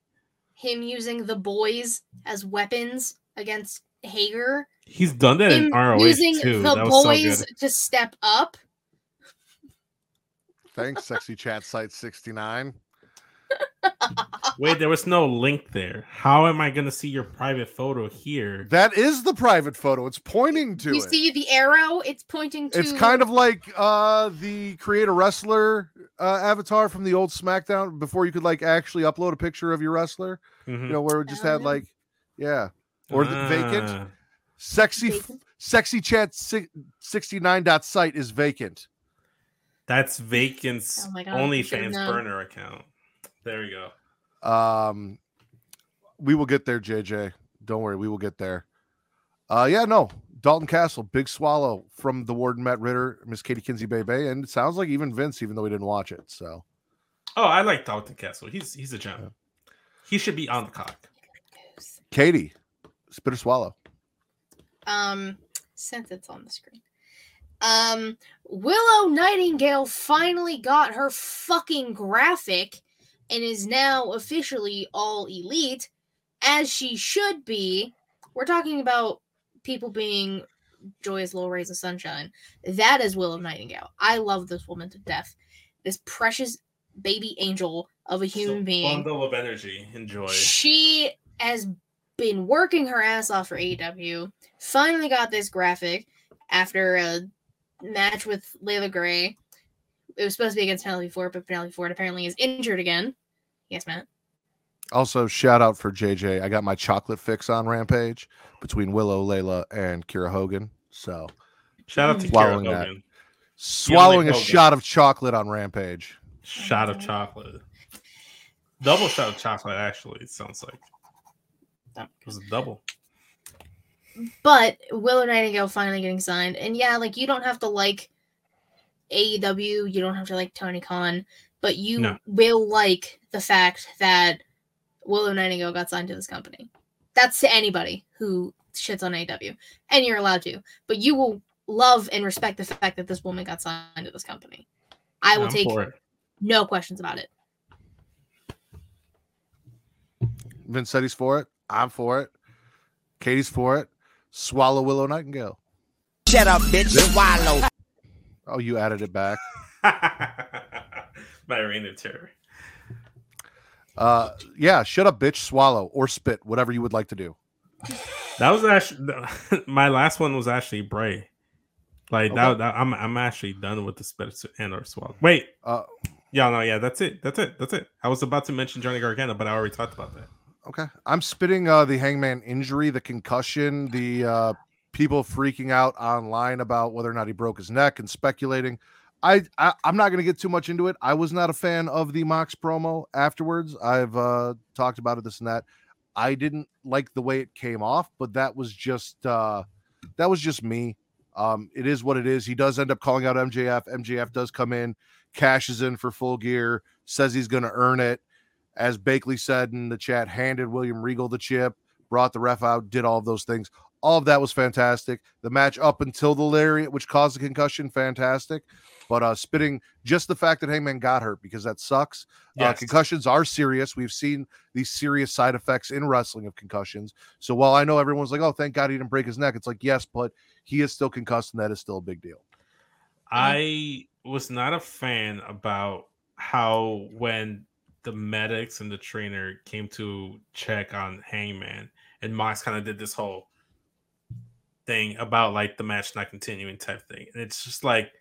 Him using the boys as weapons against Hager. He's done that in ROH using too. the That was so boys good. to step up. Thanks, sexy chat site 69. Wait, there was no link there. How am I going to see your private photo here? That is the private photo. It's pointing to you it. see the arrow? It's pointing to. It's kind of like uh the create a wrestler uh, avatar from the old SmackDown before you could like actually upload a picture of your wrestler. Mhm. You know where it just had no. like yeah, or the vacant Ah. sexy Vacant? sexy chat 69 dot site is vacant. That's Vacant's Oh my God, I should've OnlyFans burner account. There you go. Um, we will get there, JJ. Don't worry, we will get there. Uh, yeah, no, Dalton Castle, big swallow from the Warden Matt Ritter, Miss Katie Kinsey Bebe, and it sounds like even Vince, even though he didn't watch it. So Oh, I like Dalton Castle. He's he's a gem. He should be on the cock. Katie, spit or swallow. Um, since it's on the screen. Um, Willow Nightingale finally got her fucking graphic and is now officially all elite, as she should be. We're talking about people being joyous little rays of sunshine. That is Willow Nightingale. I love this woman to death. This precious baby angel of a human So, being. Bundle of energy. Enjoy. She has been working her ass off for AEW. Finally got this graphic after a match with Leila Grey. It was supposed to be against Penelope Ford, but Penelope Ford apparently is injured again. Yes, Matt. Also, shout out for JJ. I got my chocolate fix on Rampage between Willow, Leila, and Kiera Hogan. So Shout out to Swallowing Kiera that. Hogan. swallowing a Hogan. shot of chocolate on Rampage. Shot of chocolate. Double shot of chocolate, actually, it sounds like. It was a double. But Willow Nightingale finally getting signed. And yeah, like you don't have to like AEW, you don't have to like Tony Khan, but you No. will like the fact that Willow Nightingale got signed to this company. That's to anybody who shits on AEW. And you're allowed to. But you will love and respect the fact that this woman got signed to this company. I will I'm take no questions about it. Vince said for it. I'm for it. Katie's for it. Swallow Willow Nightingale. Shut up, bitch. Swallow. Oh, you added it back. My reign of terror. Uh, yeah, shut up, bitch. Swallow or spit, whatever you would like to do. That was actually my last one was actually Bray. Like Okay. that, that- I'm I'm actually done with the spit and or swallow. Wait, Uh, yeah, no, yeah, that's it. That's it. That's it. I was about to mention Johnny Gargano, but I already talked about that. Okay. I'm spitting uh the hangman injury, the concussion, the uh people freaking out online about whether or not he broke his neck and speculating. I, I I'm not gonna get too much into it. I was not a fan of the Mox promo afterwards. I've uh talked about it, this and that. I didn't like the way it came off, but that was just uh that was just me. Um, it is what it is. He does end up calling out MJF. MJF does come in, cashes in for full gear, says he's gonna earn it as Bakley said in the chat, handed William Regal the chip, brought the ref out, did all of those things. All of that was fantastic. The match up until the lariat, which caused the concussion, fantastic. But uh spitting just the fact that Hangman got hurt because that sucks. Uh, concussions are serious. We've seen these serious side effects in wrestling of concussions. So while I know everyone's like, "Oh, thank God he didn't break his neck," it's like, yes, but he is still concussed, and that is still a big deal. I was not a fan about how when the medics and the trainer came to check on Hangman and Mox kind of did this whole thing about like the match not continuing type thing. And it's just like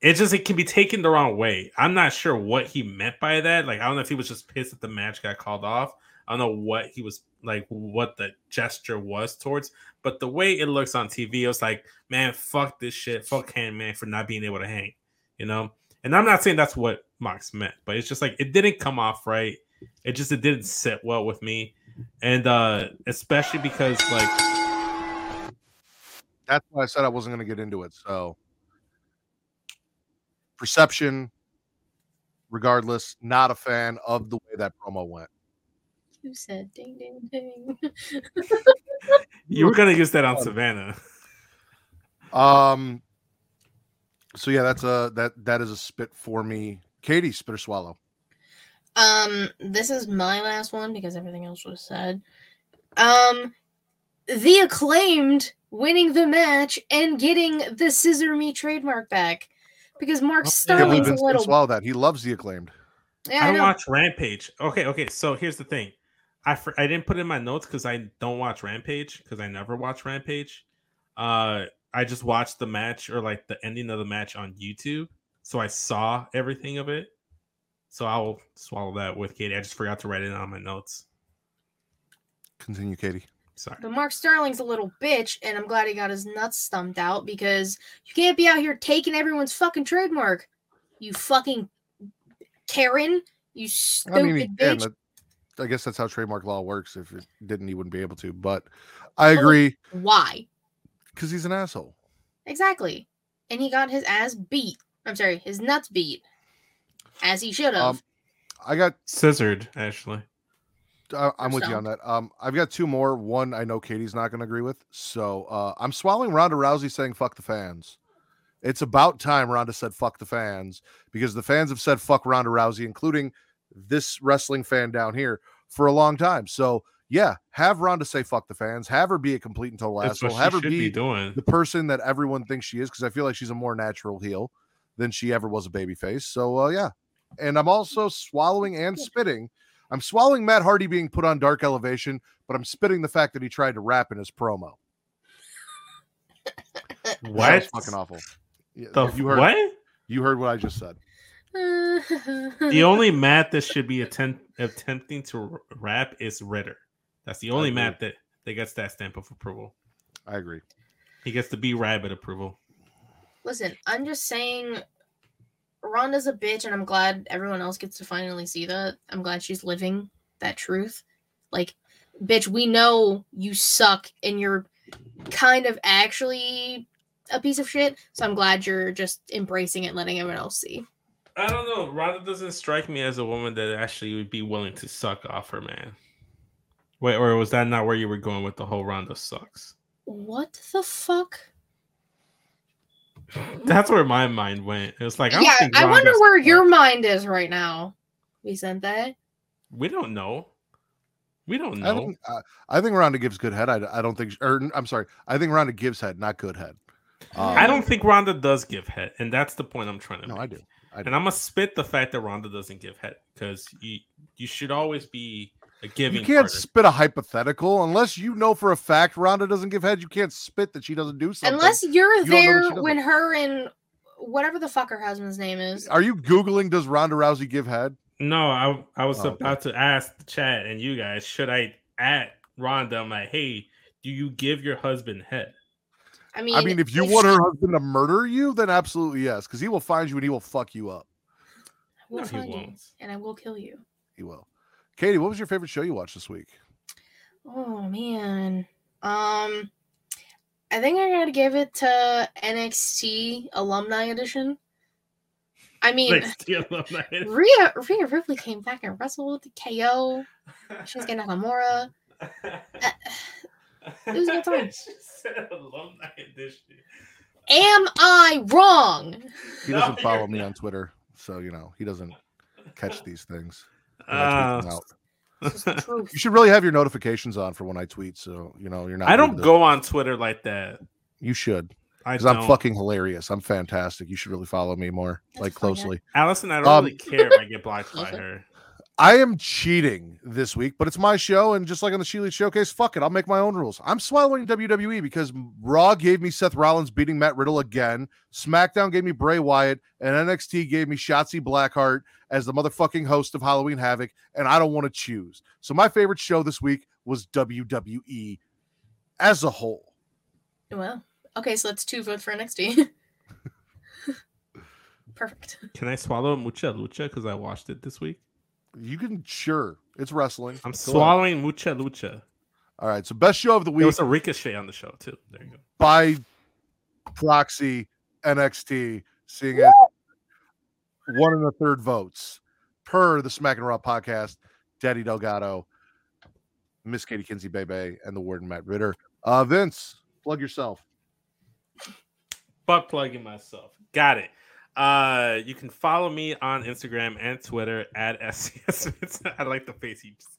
it just it can be taken the wrong way. I'm not sure what he meant by that. Like I don't know if he was just pissed that the match got called off. I don't know what he was like what the gesture was towards, but the way it looks on TV, it was like, man, fuck this shit. Fuck Hangman for not being able to hang, you know? And I'm not saying that's what Mox meant, but it's just like it didn't come off right. It just it didn't sit well with me. And uh especially because like That's why I said I wasn't going to get into it. So, perception, regardless, not a fan of the way that promo went. You said ding ding ding? you were gonna use that on Savannah. Um. So yeah, that's a that that is a spit for me. Katie, spit or swallow. Um, this is my last one because everything else was said. Um, the acclaimed winning the match and getting the Scissor Me trademark back because Mark Can't Sterling's believe a little. swallow that. He loves the acclaimed. Yeah, I I watch Rampage. Okay, okay. So here's the thing. I fr- I didn't put it in my notes because I don't watch Rampage because I never watch Rampage. Uh, I just watched the match or like the ending of the match on YouTube, so I saw everything of it. So I'll swallow that with Katie. I just forgot to write it on my notes. Continue, Katie. Sorry. But Mark Sterling's a little bitch, and I'm glad he got his nuts stumped out because you can't be out here taking everyone's fucking trademark. You fucking Karen. You stupid I mean, he can. bitch. That- I guess that's how trademark law works. If it didn't, he wouldn't be able to. But I agree Why? because he's an asshole. Exactly. And he got his ass beat. I'm sorry, his nuts beat. As he should have. Um, I got Scissored, actually. I, I'm with you on that. Um, I've got two more. One I know Katie's not going to agree with. So uh, I'm swallowing Ronda Rousey saying "fuck the fans." It's about time Ronda said "fuck the fans" because the fans have said "fuck Ronda Rousey," including this wrestling fan down here for a long time. So yeah, have Ronda say "fuck the fans." Have her be a complete and total That's asshole. Have her should be doing. the person that everyone thinks she is because I feel like she's a more natural heel than she ever was a babyface. So uh, yeah, and I'm also swallowing and spitting. I'm swallowing Matt Hardy being put on dark elevation, but I'm spitting the fact that he tried to rap in his promo. That was What? fucking awful. The you heard what? you heard what I just said. The only Matt that should be attempt, attempting to r- rap is Ritter. That's the only. Matt that, that gets that stamp of approval. I agree. He gets the B rabbit approval. Listen, I'm just saying Ronda's a bitch, and I'm glad everyone else gets to finally see that. I'm glad she's living that truth. Like, bitch, we know you suck and you're kind of actually a piece of shit. So I'm glad you're just embracing it and letting everyone else see. I don't know. Ronda doesn't strike me as a woman that actually would be willing to suck off her man. Wait, or was that not where you were going with the whole Ronda sucks? What the fuck? That's where my mind went. It was like, I yeah, think I wonder Ronda's- where your mind is right now, Vicente. We don't know. We don't I know. think uh, I think Ronda gives good head. I, I don't think, or I'm sorry, I think Ronda gives head, not good head. Um, I don't think Ronda does give head, and that's the point I'm trying to No, make. I do. I do. And I'm gonna spit the fact that Ronda doesn't give head because you you should always be a giving. You can't partner. spit a hypothetical unless you know for a fact Ronda doesn't give head. You can't spit that she doesn't do something. Unless you're You don't know that she there when her and whatever the fuck her husband's name is. Are you googling? Does Ronda Rousey give head? No, I I was Oh, okay. about to ask the chat and you guys, should I at Ronda? I'm like, hey, do you give your husband head? I mean, I mean, if you want her husband to murder you, then absolutely yes, because he will find you and he will fuck you up. I will No, he find you won't. and I will kill you. He will. Katie, what was your favorite show you watched this week? Oh man. Um I think I gotta give it to NXT Alumni Edition. I mean Like, steal them. Rhea Rhea Ripley came back and wrestled KO. Shinsuke Nakamura. It was a good time. She said alumni edition. Am I wrong? He doesn't follow me not. on Twitter, so you know he doesn't catch these things. When I Uh, tweet them out. This is the truth. You should really have your notifications on for when I tweet, so you know you're not. I don't to- go on Twitter like that. You should, I because I'm fucking hilarious. I'm fantastic. You should really follow me more, That's like fine, yeah. closely. Allison, I don't Um, really care if I get blocked by her. I am cheating this week, but it's my show, and just like on the She Elite Showcase, fuck it, I'll make my own rules. I'm swallowing WWE because Raw gave me Seth Rollins beating Matt Riddle again, SmackDown gave me Bray Wyatt, and NXT gave me Shotzi Blackheart as the motherfucking host of Halloween Havoc, and I don't want to choose. So my favorite show this week was WWE as a whole. Well, okay, so that's two votes for NXT. Perfect. Can I swallow Mucha Lucha because I watched it this week? You can sure it's wrestling. I'm swallowing Mucha Lucha. All right, so best show of the There week was a ricochet on the show too. There you go. by proxy NXT, seeing it one and a third votes per the Smack and Raw podcast. Daddy Delgado, Miss Katie Kinsey Bebe, and the Warden Matt Ritter. Uh, Vince, plug yourself. butt plugging myself. Got it. Uh, you can follow me on Instagram and Twitter at SCS. I like the face you just,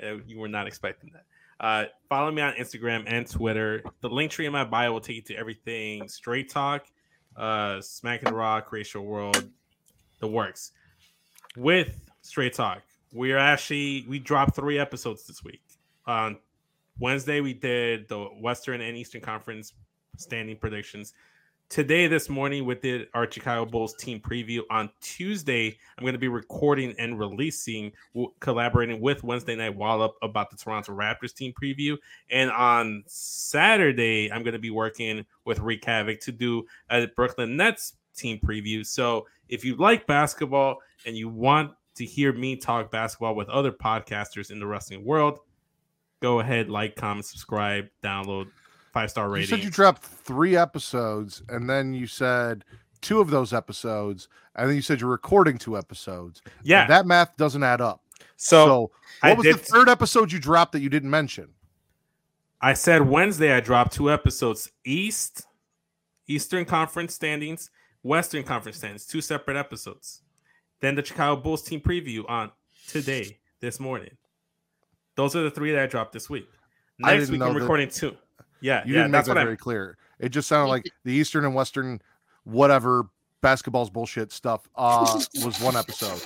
uh, you were not expecting that. Uh, follow me on Instagram and Twitter. The link tree in my bio will take you to everything straight talk, uh, Smack and Rock, Racial World, the works. With straight talk, we are actually we dropped three episodes this week. On Wednesday, we did the Western and Eastern Conference standing predictions today this morning with the our chicago bulls team preview on tuesday i'm going to be recording and releasing collaborating with wednesday night wallop about the toronto raptors team preview. And on saturday i'm going to be working with Reek Havoc to do a brooklyn nets team preview. So if you like basketball and you want to hear me talk basketball with other podcasters in the wrestling world go ahead like comment subscribe download five star You rating said you dropped three episodes, and then you said two of those episodes, and then you said you're recording two episodes. yeah that math doesn't add up. so So, I what was the third episode you dropped that you didn't mention? I said Wednesday I dropped two episodes. East, Eastern Conference standings, Western Conference standings, two separate episodes. Then the Chicago Bulls team preview on today, this morning. Those are the three that I dropped this week. Next week I'm that- recording two. Yeah, You yeah, didn't make that's that very I. clear. It just sounded like the Eastern and Western, whatever basketball's bullshit stuff uh, was one episode.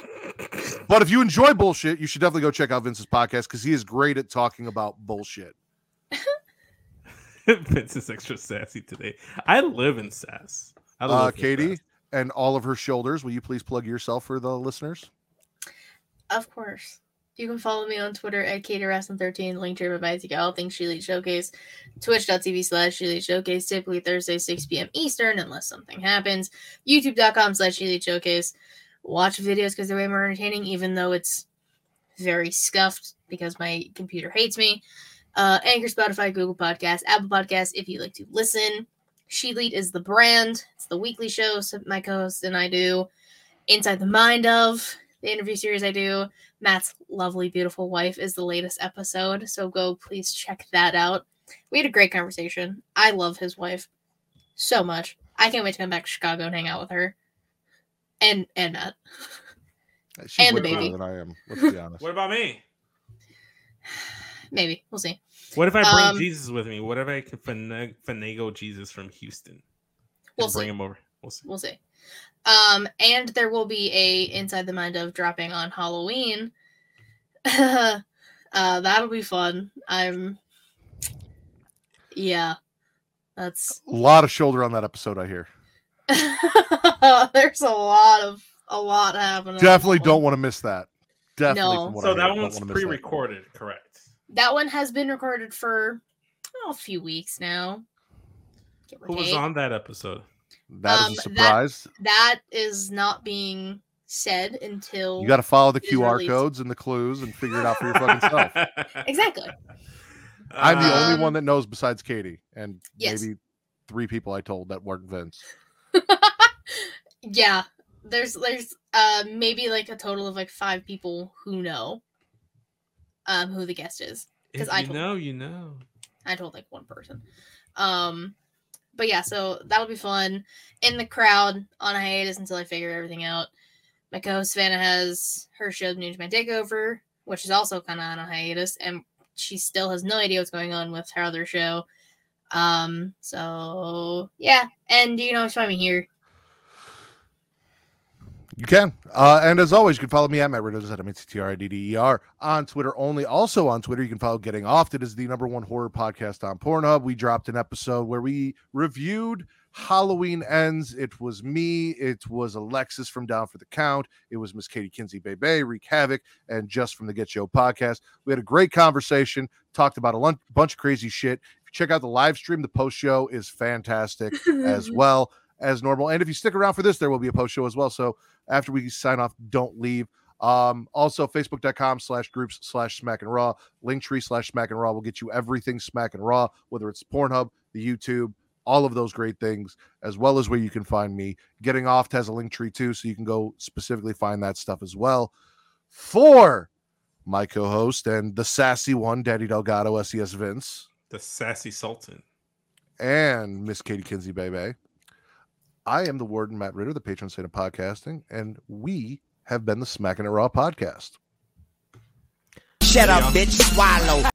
But if you enjoy bullshit, you should definitely go check out Vince's podcast because he is great at talking about bullshit. Vince is extra sassy today. I live in sass. I live Uh, Katie sass. and all of her shoulders, will you please plug yourself for the listeners? Of course. You can follow me on Twitter at KaterWrestling13, link to my to all things She Elite Showcase, twitch.tv slash She Elite Showcase, typically Thursday, 6 p.m. Eastern, unless something happens, youtube.com slash She Elite Showcase. Watch videos because they're way more entertaining, even though it's very scuffed because my computer hates me. Uh, Anchor, Spotify, Google Podcast, Apple Podcast, if you like to listen. She Elite is the brand. It's the weekly show my co-host and I do. Inside the Mind of, the interview series I do. Matt's lovely, beautiful wife is the latest episode. So go please check that out. We had a great conversation. I love his wife so much. I can't wait to come back to Chicago and hang out with her. And and Matt. She's And the way cooler baby. than I am. Let's be honest. What about me? Maybe. We'll see. What if I bring Um, Jesus with me? What if I could finag- finagle Jesus from Houston? We'll bring see. him over. We'll see. We'll see. Um, and there will be a Inside the Mind of dropping on Halloween. Uh, that'll be fun. I'm. Yeah, that's. A lot of shoulder on that episode, I hear. There's a lot of a lot happening. Definitely don't want to miss that. Definitely. No. So I that don't one's wanna that. pre-recorded, correct? That one has been recorded for oh, a few weeks now. Who was on that episode? That is Um, a that- surprise. That is not being said until You got to follow the QR released. codes and the clues and figure it out for your fucking self. exactly. I'm the Uh, only Um, one that knows besides Katie and yes. maybe three people I told that weren't Vince. Yeah, there's there's uh maybe like a total of like five people who know um who the guest is. because I told- know, you know. I told like one person. Um but yeah, so that'll be fun. In the crowd on hiatus until I figure everything out. My co-host Savannah has her show New Japan Takeover, which is also kind of on a hiatus, and she still has no idea what's going on with her other show. Um, so yeah, and you know, find me here. You can. Uh, and as always, you can follow me at Matt Riddles at M-A-T-T-R-I-D-D-E-R on Twitter only. Also on Twitter, you can follow Getting Off. It is the number one horror podcast on Pornhub. We dropped an episode where we reviewed Halloween Ends. It was me. It was Alexis from Down for the Count. It was Miss Katie Kinsey Bebe, Wreak Havoc, and Just from the Get Show podcast. We had a great conversation, talked about a bunch of crazy shit. If you check out the live stream, the post show is fantastic as well as normal. And if you stick around for this, there will be a post show as well. So after we sign off, don't leave. Um, also facebook.com slash groups slash smack and raw, linktree slash smack and raw will get you everything smack and raw, whether it's Pornhub, the YouTube, all of those great things, as well as where you can find me. Getting off has a link tree too, so you can go specifically find that stuff as well. For my co-host and the sassy one, Daddy Delgado, SES Vince, The sassy sultan. and Miss Katie Kinsey Bebe. I am the warden, Matt Ritter, the patron saint of podcasting, and we have been the Smacking It Raw podcast. Shut up, bitch. Swallow.